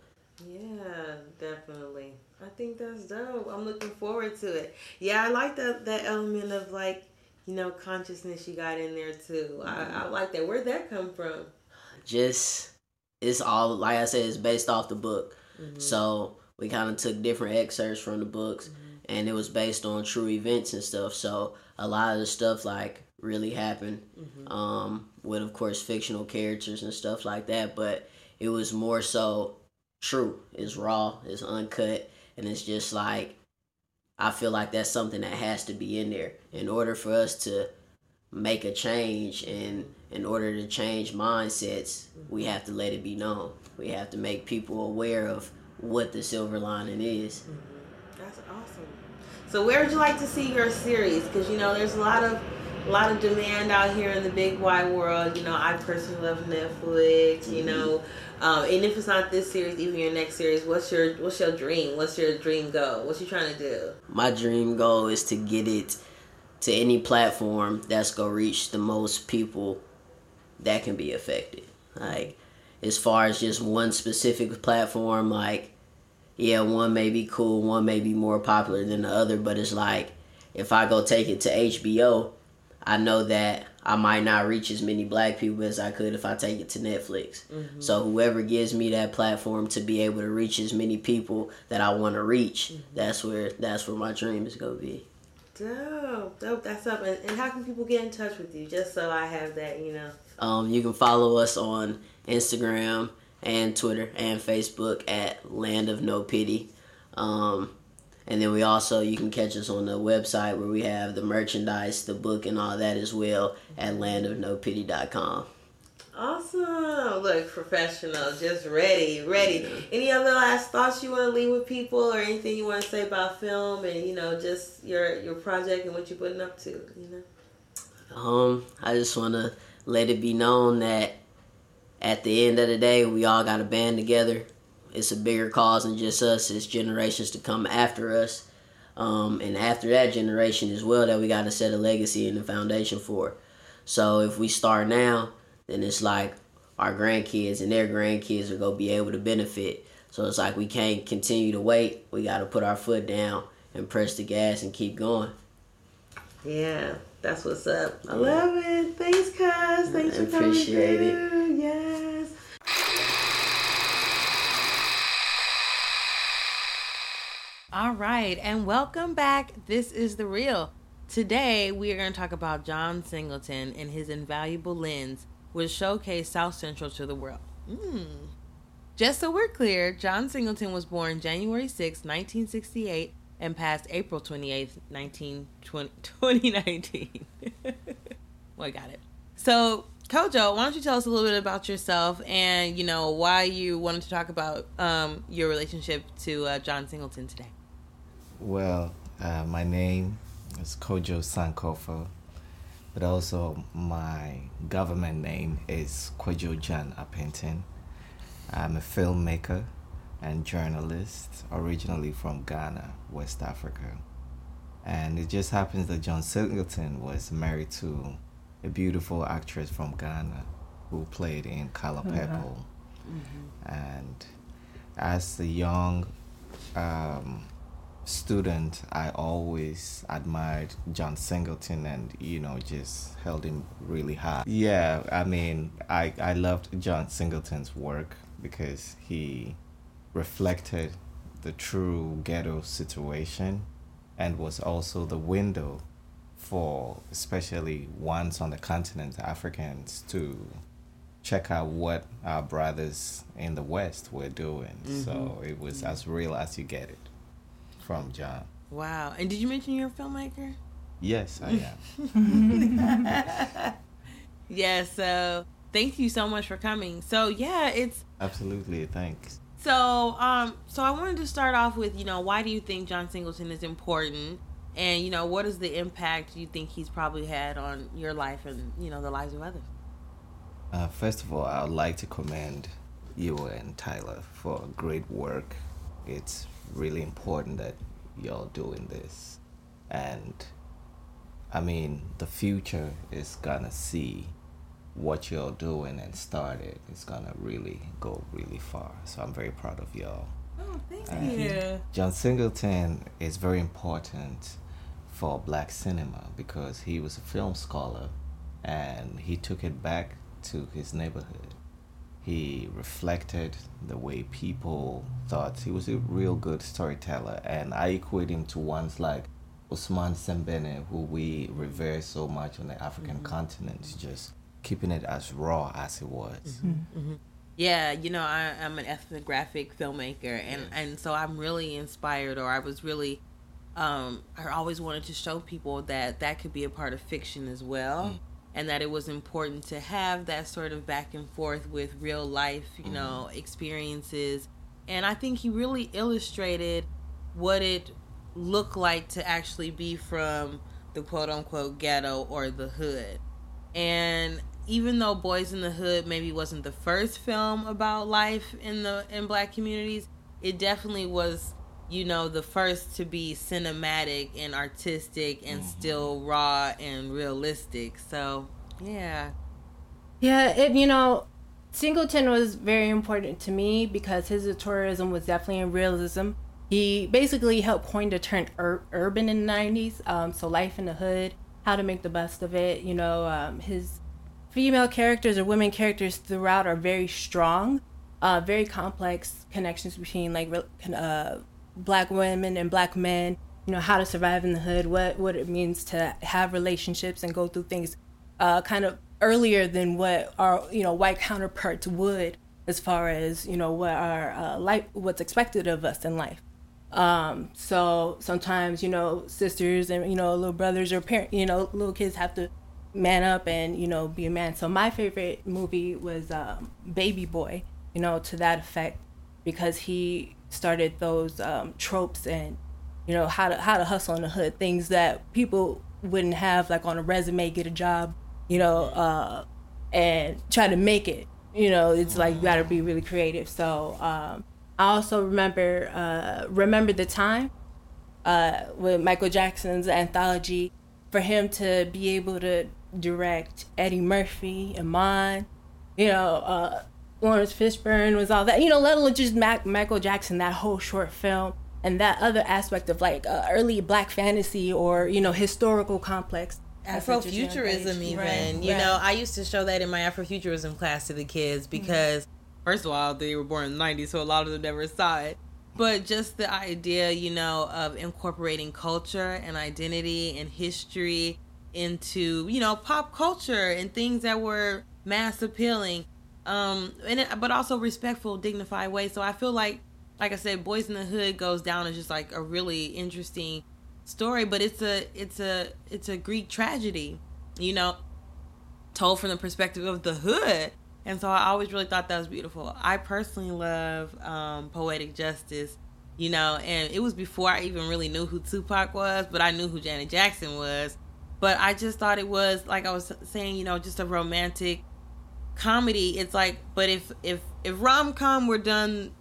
Yeah, definitely. I think that's dope. I'm looking forward to it. Yeah, I like that that element of like, you know, consciousness you got in there too. I, I like that. Where'd that come from?
just it's all like I said, it's based off the book. Mm-hmm. So we kind of took different excerpts from the books, mm-hmm. and it was based on true events and stuff. So a lot of the stuff like really happened, mm-hmm. um, with of course fictional characters and stuff like that. But it was more so true. It's raw. It's uncut, and it's just like I feel like that's something that has to be in there in order for us to make a change and in order to change mindsets we have to let it be known we have to make people aware of what the silver lining is
That's awesome. So where would you like to see your series? Because you know, there's a lot of a lot of demand out here in the big wide world. You know, I personally love Netflix. You know, um, and if it's not this series, even your next series, what's your what's your dream? What's your dream goal? What you trying to do?
my dream goal is to get it to any platform that's gonna reach the most people that can be affected. Like as far as just one specific platform like yeah one may be cool one may be more popular than the other but it's like if i go take it to hbo i know that i might not reach as many black people as i could if i take it to netflix. Mm-hmm. So whoever gives me that platform to be able to reach as many people that I want to reach, mm-hmm. that's where that's where my dream is gonna be.
Dope, dope. That's up. And, and how can people get in touch with you? Just so I have that, you know.
Um, you can follow us on Instagram and Twitter and Facebook at Land of No Pity. Um, and then we also you can catch us on the website where we have the merchandise, the book, and all that as well at landofnopity.com.
Awesome. Look, professional, just ready, ready. Any other last thoughts you want to leave with people or anything you want to say about film and, you know, just your your project and what you're putting up to, you know?
Um, I just want to let it be known that at the end of the day, we all got to band together. It's a bigger cause than just us. It's generations to come after us, um, and after that generation as well that we got to set a legacy and a foundation for. So if we start now, then it's like our grandkids and their grandkids are gonna be able to benefit. So it's like we can't continue to wait. We got to put our foot down and press the gas and keep going.
Yeah, that's what's up. I love it. Thanks, cuz. Thanks for coming
Appreciate it.
Yes. All right, and welcome back. This is the real. Today we are going to talk about John Singleton and his invaluable lens, which showcased South Central to the world. Mm. Just so we're clear, John Singleton was born January 6, 1968, and passed April 28, 19, 2019. well, I got it. So, Kojo, why don't you tell us a little bit about yourself and, you know, why you wanted to talk about um, your relationship to uh, John Singleton today?
Well, uh, my name is Kojo Sankofa, but also my government name is Kojo Jan Apentin. I'm a filmmaker and journalist, originally from Ghana, West Africa. And it just happens that John Singleton was married to a beautiful actress from Ghana who played in Color
Mhm.
Purple. And as a young um, student, I always admired John Singleton and, you know, just held him really high. Yeah, I mean, I, I loved John Singleton's work because he reflected the true ghetto situation and was also the window for especially ones on the continent, Africans, to check out what our brothers in the West were doing. So
Mhm.
it was as real as you get it from John.
Wow. And did you mention you're a filmmaker?
Yes, I am.
yeah, so thank you so much for coming. So, yeah, it's
Absolutely, thanks.
So, um, so I wanted to start off with, you know, why do you think John Singleton is important, and you know, what is the impact you think he's probably had on your life and you know the lives of others?
Uh, first of all, I would like to commend you and Tyler for great work. It's really important that y'all doing this. And I mean, the future is gonna see what you're doing and started. It's gonna really go really far. So I'm very proud of y'all.
Oh, thank
And
you.
John Singleton is very important for black cinema because he was a film scholar and he took it back to his neighborhood. He reflected the way people thought. He was a real good storyteller, and I equate him to ones like Ousmane Sembene, who we revere so much on the African continent, just keeping it as raw as it was.
Mhm. Yeah, you know, I, I'm an ethnographic filmmaker, and and so I'm really inspired, or I was really, um, I always wanted to show people that that could be a part of fiction as well, and that it was important to have that sort of back and forth with real life, you mm-hmm. know, experiences, and I think he really illustrated what it looked like to actually be from the quote unquote ghetto or the hood. And even though Boys in the Hood maybe wasn't the first film about life in the in black communities, it definitely was, you know, the first to be cinematic and artistic and still raw and realistic. So, yeah.
Yeah, it you know, Singleton was very important to me because his tourism was definitely in realism. He basically helped coin the term ur- urban in the '90s. Um, so life in the hood, how to make the best of it. You know, um, his female characters or women characters throughout are very strong, uh, very complex connections between like uh, black women and black men. You know how to survive in the hood, what what it means to have relationships and go through things, uh, kind of earlier than what our you know white counterparts would, as far as you know what our uh, life, what's expected of us in life. Um, so sometimes you know sisters and you know little brothers or parent, you know little kids have to man up and you know be a man. So my favorite movie was um, Baby Boy, you know to that effect, because he started those um, tropes and you know how to how to hustle in the hood, things that people wouldn't have like on a resume, get a job, you know, uh, and try to make it. You know, it's like you got to be really creative. So um, I also remember uh, remember the time uh, with Michael Jackson's anthology for him to be able to direct Eddie Murphy, and Iman you know, uh, Laurence Fishburne was all that, you know, let alone just Mac- Michael Jackson, that whole short film, and that other aspect of like uh, early black fantasy or, you know, historical complex.
Afrofuturism, even.
Right,
You
right.
know, I used to show that in my Afrofuturism class to the kids because, first of all, they were born in the 90s, so a lot of them never saw it. But just the idea, you know, of incorporating culture and identity and history into, you know, pop culture and things that were mass appealing, um, and but also respectful, dignified way. So I feel like, like I said, Boys in the Hood goes down as just like a really interesting story, but it's a it's a it's a Greek tragedy, you know, told from the perspective of the hood. And so I always really thought that was beautiful. I personally love um, poetic justice, you know, and it was before I even really knew who Tupac was, but I knew who Janet Jackson was. But I just thought it was like I was saying, you know, just a romantic comedy. It's like, but if if if rom com were done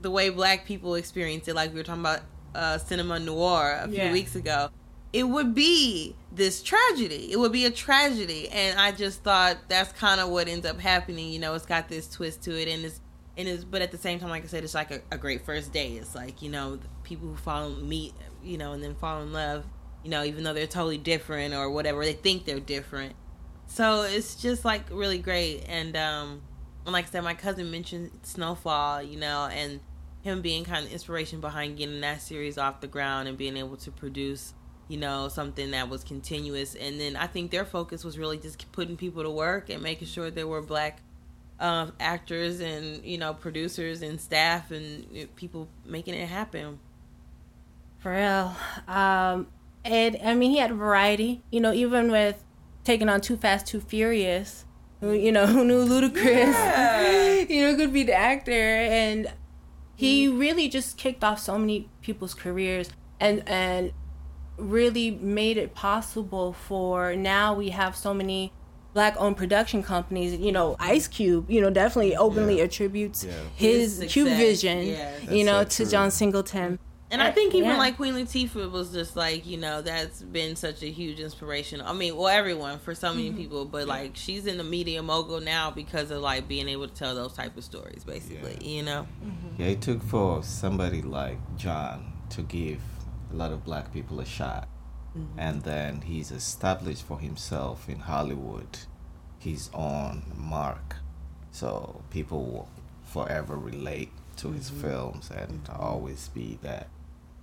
the way black people experience it, like we were talking about uh, cinema noir a few
Yeah.
weeks ago, it would be this tragedy. It would be a tragedy, and I just thought that's kind of what ends up happening. You know, it's got this twist to it, and it's and it's but at the same time, like I said, it's like a, a great first day. It's like you know, people who fall meet, you know, and then fall in love. You know, even though they're totally different or whatever, they think they're different. So it's just like really great, and um, like I said, my cousin mentioned Snowfall, you know, and him being kind of inspiration behind getting that series off the ground and being able to produce, you know, something that was continuous. And then I think their focus was really just putting people to work and making sure there were black um, actors and you know producers and staff and you know, people making it happen.
For real. Um, and I mean, he had variety. You know, even with taking on Too Fast, Too Furious. Who you know who knew Ludacris? you know, could be the actor, and he mm. really just kicked off so many people's careers, and and really made it possible for now we have so many black owned production companies you know ice cube you know definitely openly attributes his,
His
CubeVision
yeah.
you know
so
to
true.
john singleton
And I think even
Yeah.
like Queen Latifah was just like, you know, that's been such a huge inspiration. I mean, well, everyone for so many
Mhm.
people, but like she's in the media mogul now because of like being able to tell those type of stories, basically. You know.
Yeah, it took for somebody like John to give a lot of black people a shot.
Mhm.
And then he's established for himself in Hollywood his own mark. So people will forever relate to his
Mhm.
films and always be that.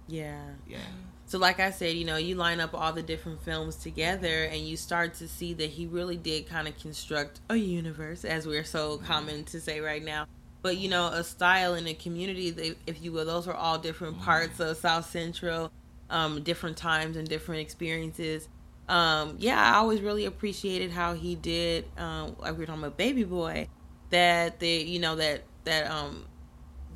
Yeah.
Yeah.
So, like I said, you know, you line up all the different films together and you start to see that he really did kind of construct a universe, as we're so common to say right now. But, you know, a style and a community, they, if you will, those are all different parts of South Central, um, different times and different experiences. Um, yeah, I always really appreciated how he did, um, like we were talking about Baby Boy, that the, you know, that, that, um,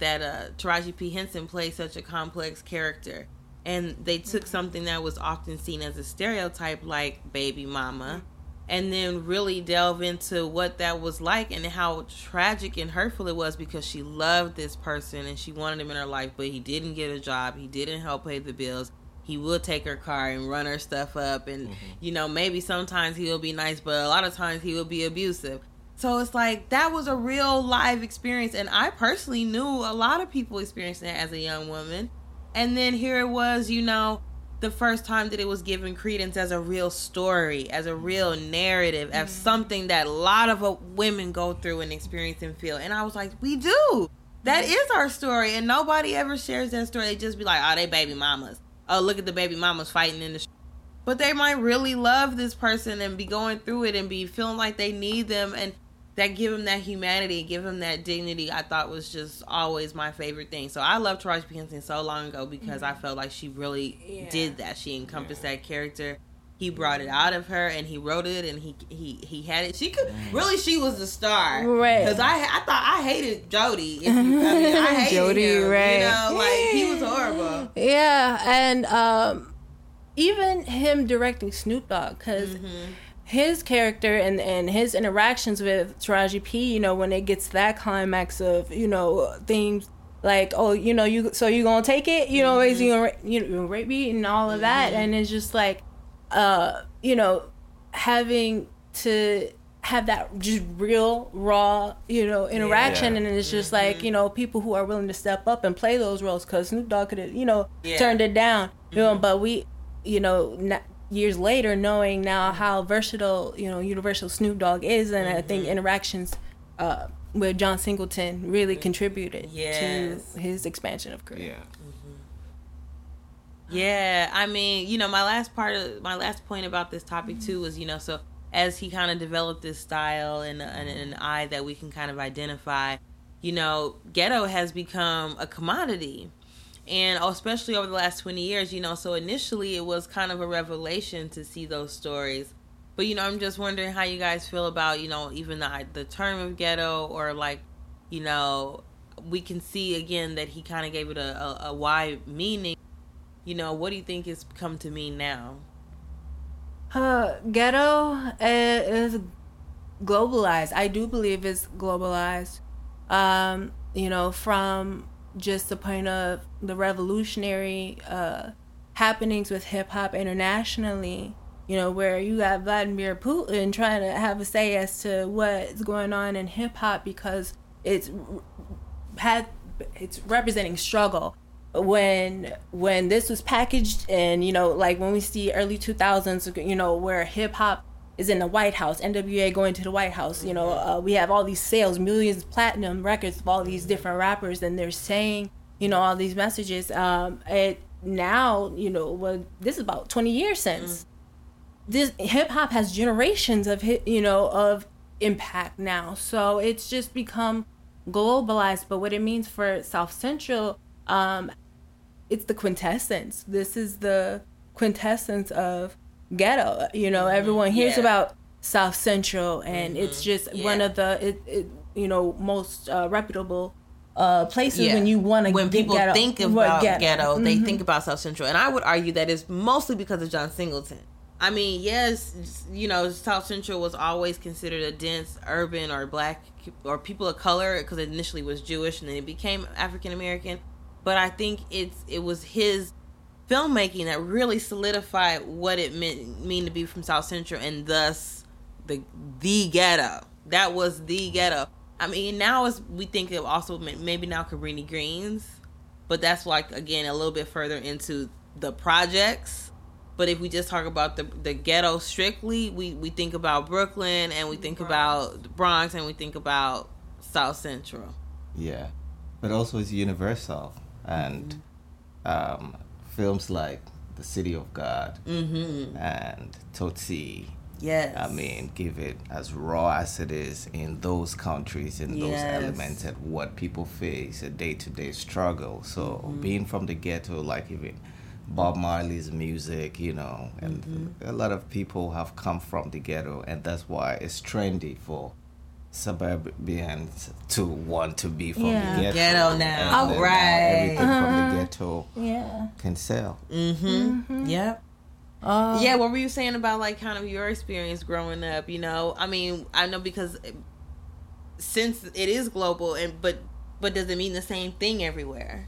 that uh, Taraji P. Henson plays such a complex character. And they took mm-hmm. something that was often seen as a stereotype, like baby mama, mm-hmm. and then really delve into what that was like and how tragic and hurtful it was because she loved this person and she wanted him in her life, but he didn't get a job. He didn't help pay the bills. He would take her car and run her stuff up. And, mm-hmm. you know, maybe sometimes he will be nice, but a lot of times he will be abusive. So it's like that was a real live experience. And I personally knew a lot of people experiencing that as a young woman. And then here it was, you know, the first time that it was given credence as a real story, as a real narrative, as something that a lot of uh, women go through and experience and feel. And I was like, we do. That is our story. And nobody ever shares that story. They just be like, oh, they baby mamas. Oh, look at the baby mamas fighting in the street. But they might really love this person and be going through it and be feeling like they need them. And that give him that humanity, give him that dignity, I thought was just always my favorite thing. So I loved Taraji P. Henson so long ago because I felt like she really did that. She encompassed that character. He brought it out of her, and he wrote it, and he he he had it. She could really, she was the star,
Right.
Because I I thought I hated Jody. If you, I mean, I hated
Jody,
him.
right.
You know, like he was horrible.
Yeah, and um, even him directing Snoop Dogg, because
Mm-hmm.
His character and, and his interactions with Taraji P, you know, when it gets that climax of, you know, things like, oh, you know, you so you gonna take it, you know, is you gonna you know, gonna rape me and all of that,
Mhm.
and it's just like, uh, you know, having to have that just real raw you know interaction
Yeah.
and it's just like you know people who are willing to step up and play those roles because snoop dogg could have you know
Yeah.
turned it down you know but we you know na- years later knowing now how versatile you know universal snoop dogg is and i think interactions uh with john singleton really contributed
Yes.
to his expansion of career
Yeah, yeah. I mean, you know, my last part of my last point about this topic too was, you know, so as he kind of developed this style and, and an eye that we can kind of identify, you know, ghetto has become a commodity. And especially over the last 20 years, you know, so initially it was kind of a revelation to see those stories. But, you know, I'm just wondering how you guys feel about, you know, even the, the term of ghetto or like, you know, we can see again that he kind of gave it a, a, a wide meaning you know, what do you think it's come to mean now?
Uh, ghetto is globalized. I do believe it's globalized. Um, you know, from just the point of the revolutionary uh, happenings with hip hop internationally. You know, where you got Vladimir Putin trying to have a say as to what's going on in hip hop because it's had it's representing struggle when when this was packaged and you know like when we see early 2000s you know where hip hop is in the White House NWA going to the White House you know uh, we have all these sales millions of platinum records of all these different rappers and they're saying you know all these messages um it now you know well this is about 20 years since. This hip hop has generations of hit, you know of impact now. So it's just become globalized but what it means for South Central um it's the quintessence. This is the quintessence of ghetto you know everyone hears
Mm-hmm. Yeah.
about South Central and it's just one of the it, it you know most uh, reputable uh places
Yeah.
when you want to
when people
ghetto,
think about ghetto, they
Mhm.
think about South Central, and I would argue that it's mostly because of John Singleton. I mean, yes, you know, South Central was always considered a dense urban or black or people of color because it initially was Jewish and then it became African American. But I think it's it was his filmmaking that really solidified what it meant mean to be from South Central and thus the the ghetto. That was the ghetto. I mean, now as we think of also maybe now Cabrini Greens, but that's like again a little bit further into the projects. But if we just talk about the the ghetto strictly, we we think about Brooklyn and we think about the Bronx and we think about South Central.
Yeah, but also it's universal, and um, films like The City of God
Mhm.
and Tsotsi.
Yes.
I mean, give it as raw as it is in those countries, in those elements, and what people face, a day to day struggle. So,
Mm-hmm.
being from the ghetto, like even Bob Marley's music, you know, and
Mm-hmm.
a lot of people have come from the ghetto, and that's why it's trendy for suburbians to want to be from
Yeah.
the ghetto.
Ghetto now.
And then now
Right.
Everything from
Uh-huh.
the ghetto
yeah
can sell.
Mm-hmm. Yep.
Uh,
yeah, what were you saying about like kind of your experience growing up? You know, I mean, I know because since it is global, and but but does it mean the same thing everywhere?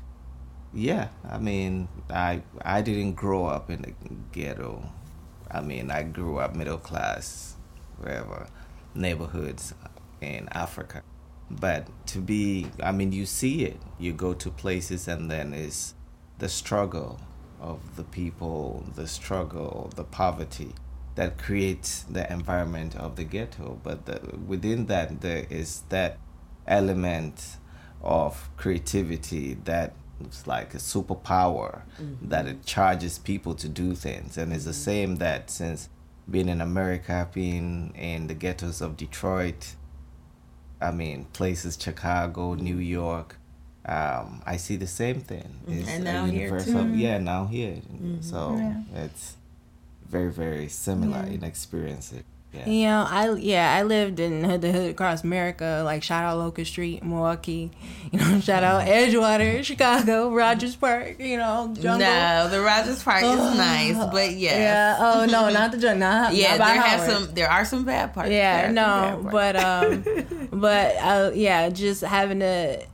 Yeah, I mean, I I didn't grow up in the ghetto. I mean, I grew up middle class, wherever neighborhoods in Africa. But to be, I mean, you see it. You go to places, and then it's the struggle of the people, the struggle, the poverty that creates the environment of the ghetto. But the, within that, there is that element of creativity that it's like a superpower mm-hmm. that it charges people to do things. And it's the mm-hmm. same that since being in America, being in the ghettos of Detroit, I mean, places Chicago, New York, um, I see the same thing. It's
And
a
now here too.
Yeah, now here.
Mhm.
So
Yeah.
it's very, very similar
Yeah.
in experience. Yeah.
You know, I yeah, I lived in hood to hood across America, like shout out Locust Street, Milwaukee, you know, shout out Edgewater, Chicago, Rogers Park, you know, jungle.
No, the Rogers Park is nice, but yes.
Yeah. Oh no, not the jungle. Not,
yeah,
not
there have some. There are some bad parts.
Yeah, no, but um, but uh, yeah, just having to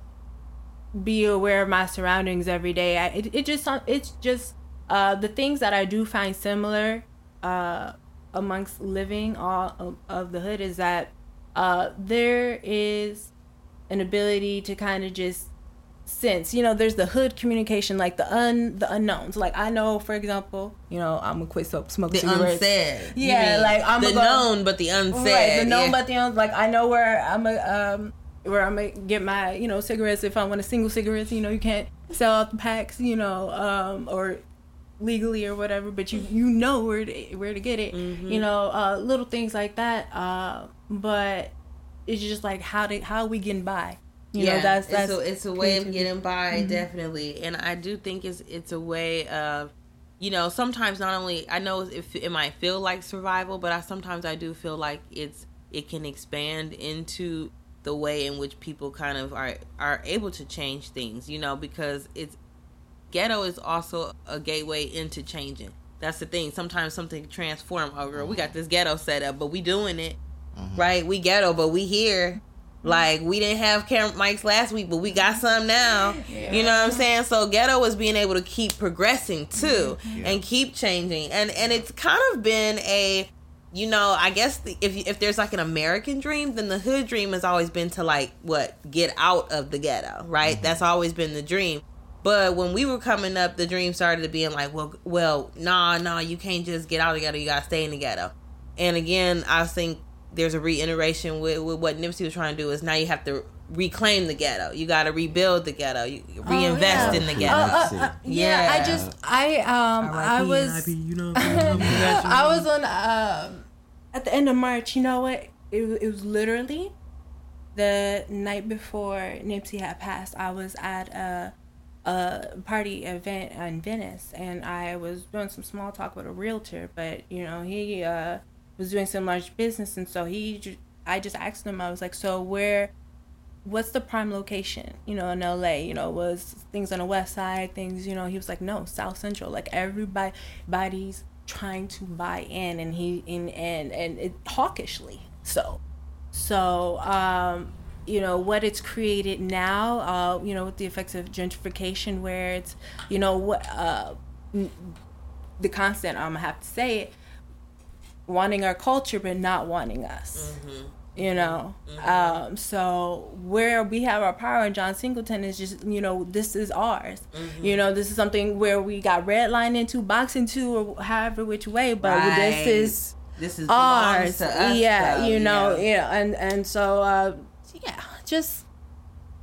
be aware of my surroundings every day. I, it it just it's just uh the things that I do find similar uh amongst living all of, of the hood is that uh, there is an ability to kind of just sense. You know, there's the hood communication, like the un the unknowns. Like I know, for example, you know, I'm gonna quit so- smoking
The
cigarettes.
unsaid.
Yeah, like I'm
the
gonna go-
known but the unsaid.
Right, the known
yeah.
but the un. Like I know where I'm a um where I'm gonna get my you know cigarettes if I want a single cigarettes. You know, you can't sell out the packs. You know, um or legally or whatever, but you you know where to where to get it.
Mm-hmm.
You know, uh, little things like that. Uh, but it's just like how to how we getting by. You
yeah,
know, that's that's
it's a, it's a way of getting by,
Mhm.
definitely. And I do think it's it's a way of, you know, sometimes not only I know if it might feel like survival, but I sometimes I do feel like it's it can expand into the way in which people kind of are are able to change things. You know, because it's ghetto is also a gateway into changing. That's the thing. Sometimes something transform. Oh, girl, we got mm-hmm. this ghetto set up, but we doing it, mm-hmm. right? We ghetto, but we here. Like we didn't have camera mics last week, but we got some now. You know what I'm saying? So ghetto is being able to keep progressing too, mm-hmm. and keep changing, and and it's kind of been a, you know, I guess the, if if there's like an American dream, then the hood dream has always been to like what get out of the ghetto, right? That's always been the dream. But when we were coming up, the dream started to being like, well, well, nah, nah, you can't just get out of the ghetto. You gotta stay in the ghetto. And again, I think there's a reiteration with, with what Nipsey was trying to do is now you have to reclaim the ghetto. You got to rebuild the ghetto. You reinvest
Oh, yeah.
in the ghetto.
Uh, uh, uh, yeah, I just I um I was I was on um at the end of March. You know what? It it was literally the night before Nipsey had passed. I was at a a party event in Venice, and I was doing some small talk with a realtor. But you know, he uh was doing some large business, and so he I just asked him. I was like, so where what's the prime location you know in la you know was things on the west side things you know he was like no south central like everybody body's trying to buy in and he in and and it hawkishly so so um you know what it's created now uh you know with the effects of gentrification where it's you know what uh the constant i'm gonna have to say it wanting our culture but not wanting us you know? Um so where we have our power and john singleton is just you know this is ours. You know this is something where we got red line into box into or however which way but
Right.
this is
This is
ours.
to us,
yeah
though,
you know
yeah.
yeah and and so uh yeah just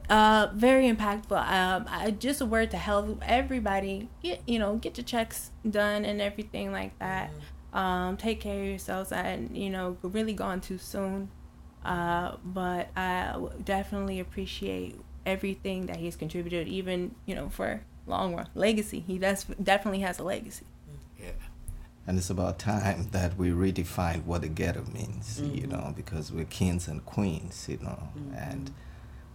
uh very impactful. Um I, just a word to help everybody get you know get your checks done and everything like that.
Mm-hmm.
um take care of yourselves. And you know really gone too soon. Uh but I definitely appreciate everything that he's contributed even you know for long run legacy. He does definitely has a legacy
And it's about time that we redefine what the ghetto means, you
Mhm.
know, because we're kings and queens, you know, mm-hmm. and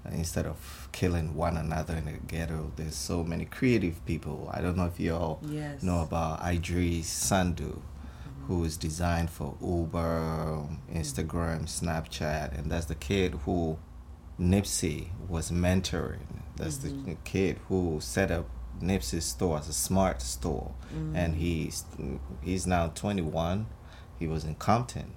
uh, instead of killing one another in the ghetto, there's so many creative people. I don't know if you all
Yes.
know about Idris Sandu, mm-hmm. who is designed for Uber, Instagram, mm-hmm. Snapchat, and that's the kid who Nipsey was mentoring. That's the kid who set up Nipsey's store as a smart store, and he's he's now 21. He was in Compton,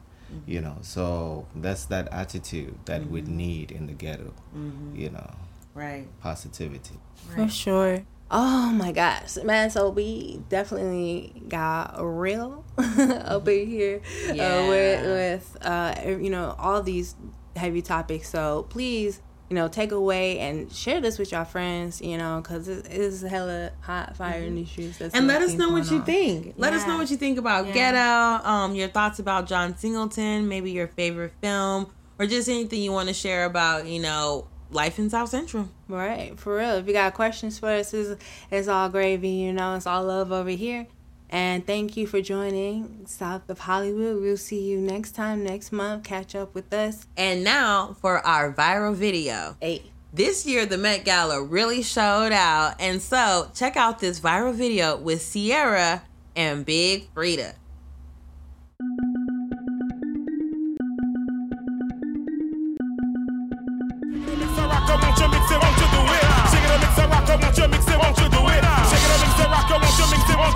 you know. So that's that attitude that we need in the ghetto,
Mhm.
you know.
Right.
Positivity.
For sure. Oh my gosh, man! So we definitely got real up in here uh, with with uh, you know all these heavy topics. So please, you know, take away and share this with your friends. You know, because it is hella hot fire in these streets. That's
and let us know what you
on.
think. Let us know what you think about
Yeah.
Ghetto, um, your thoughts about John Singleton, maybe your favorite film, or just anything you want to share about, you know, life in South Central.
Right, for real. If you got questions for us, it's, it's all gravy, you know, it's all love over here. And thank you for joining South of Hollywood. We'll see you next time, next month. Catch up with us.
And now for our viral video.
Hey.
This year, the Met Gala really showed out. And so, check out this viral video with Sierra and Big
Freedia.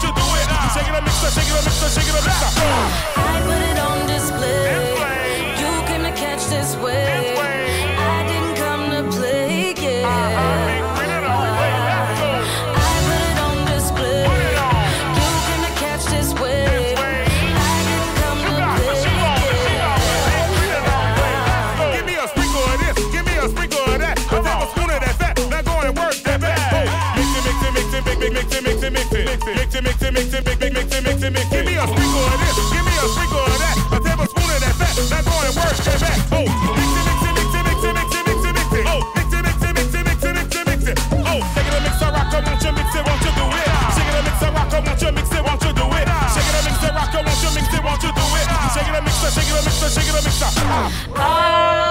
you do it. Shake it up, mix it, up, shake it up, mix it. It, it, it, mix it. Give me a sprinkle of this, give me a sprinkle of that. A tablespoon of that fat, now go and work that back. Oh, mix it, mix it, mix it, mix it, mix it, mix it, mix it. Oh, mix it, mix it, mix it, mix it, mix it, mix it. Oh, shake it, it, rock, you mix it, it? Shake it, mix it, rock, won't you mix it, won't you do it? Shake it, mix it, rock, won't you mix it, won't you do it? Shake it, mix it, shake it, mix it, shake it, mix it.
Ah.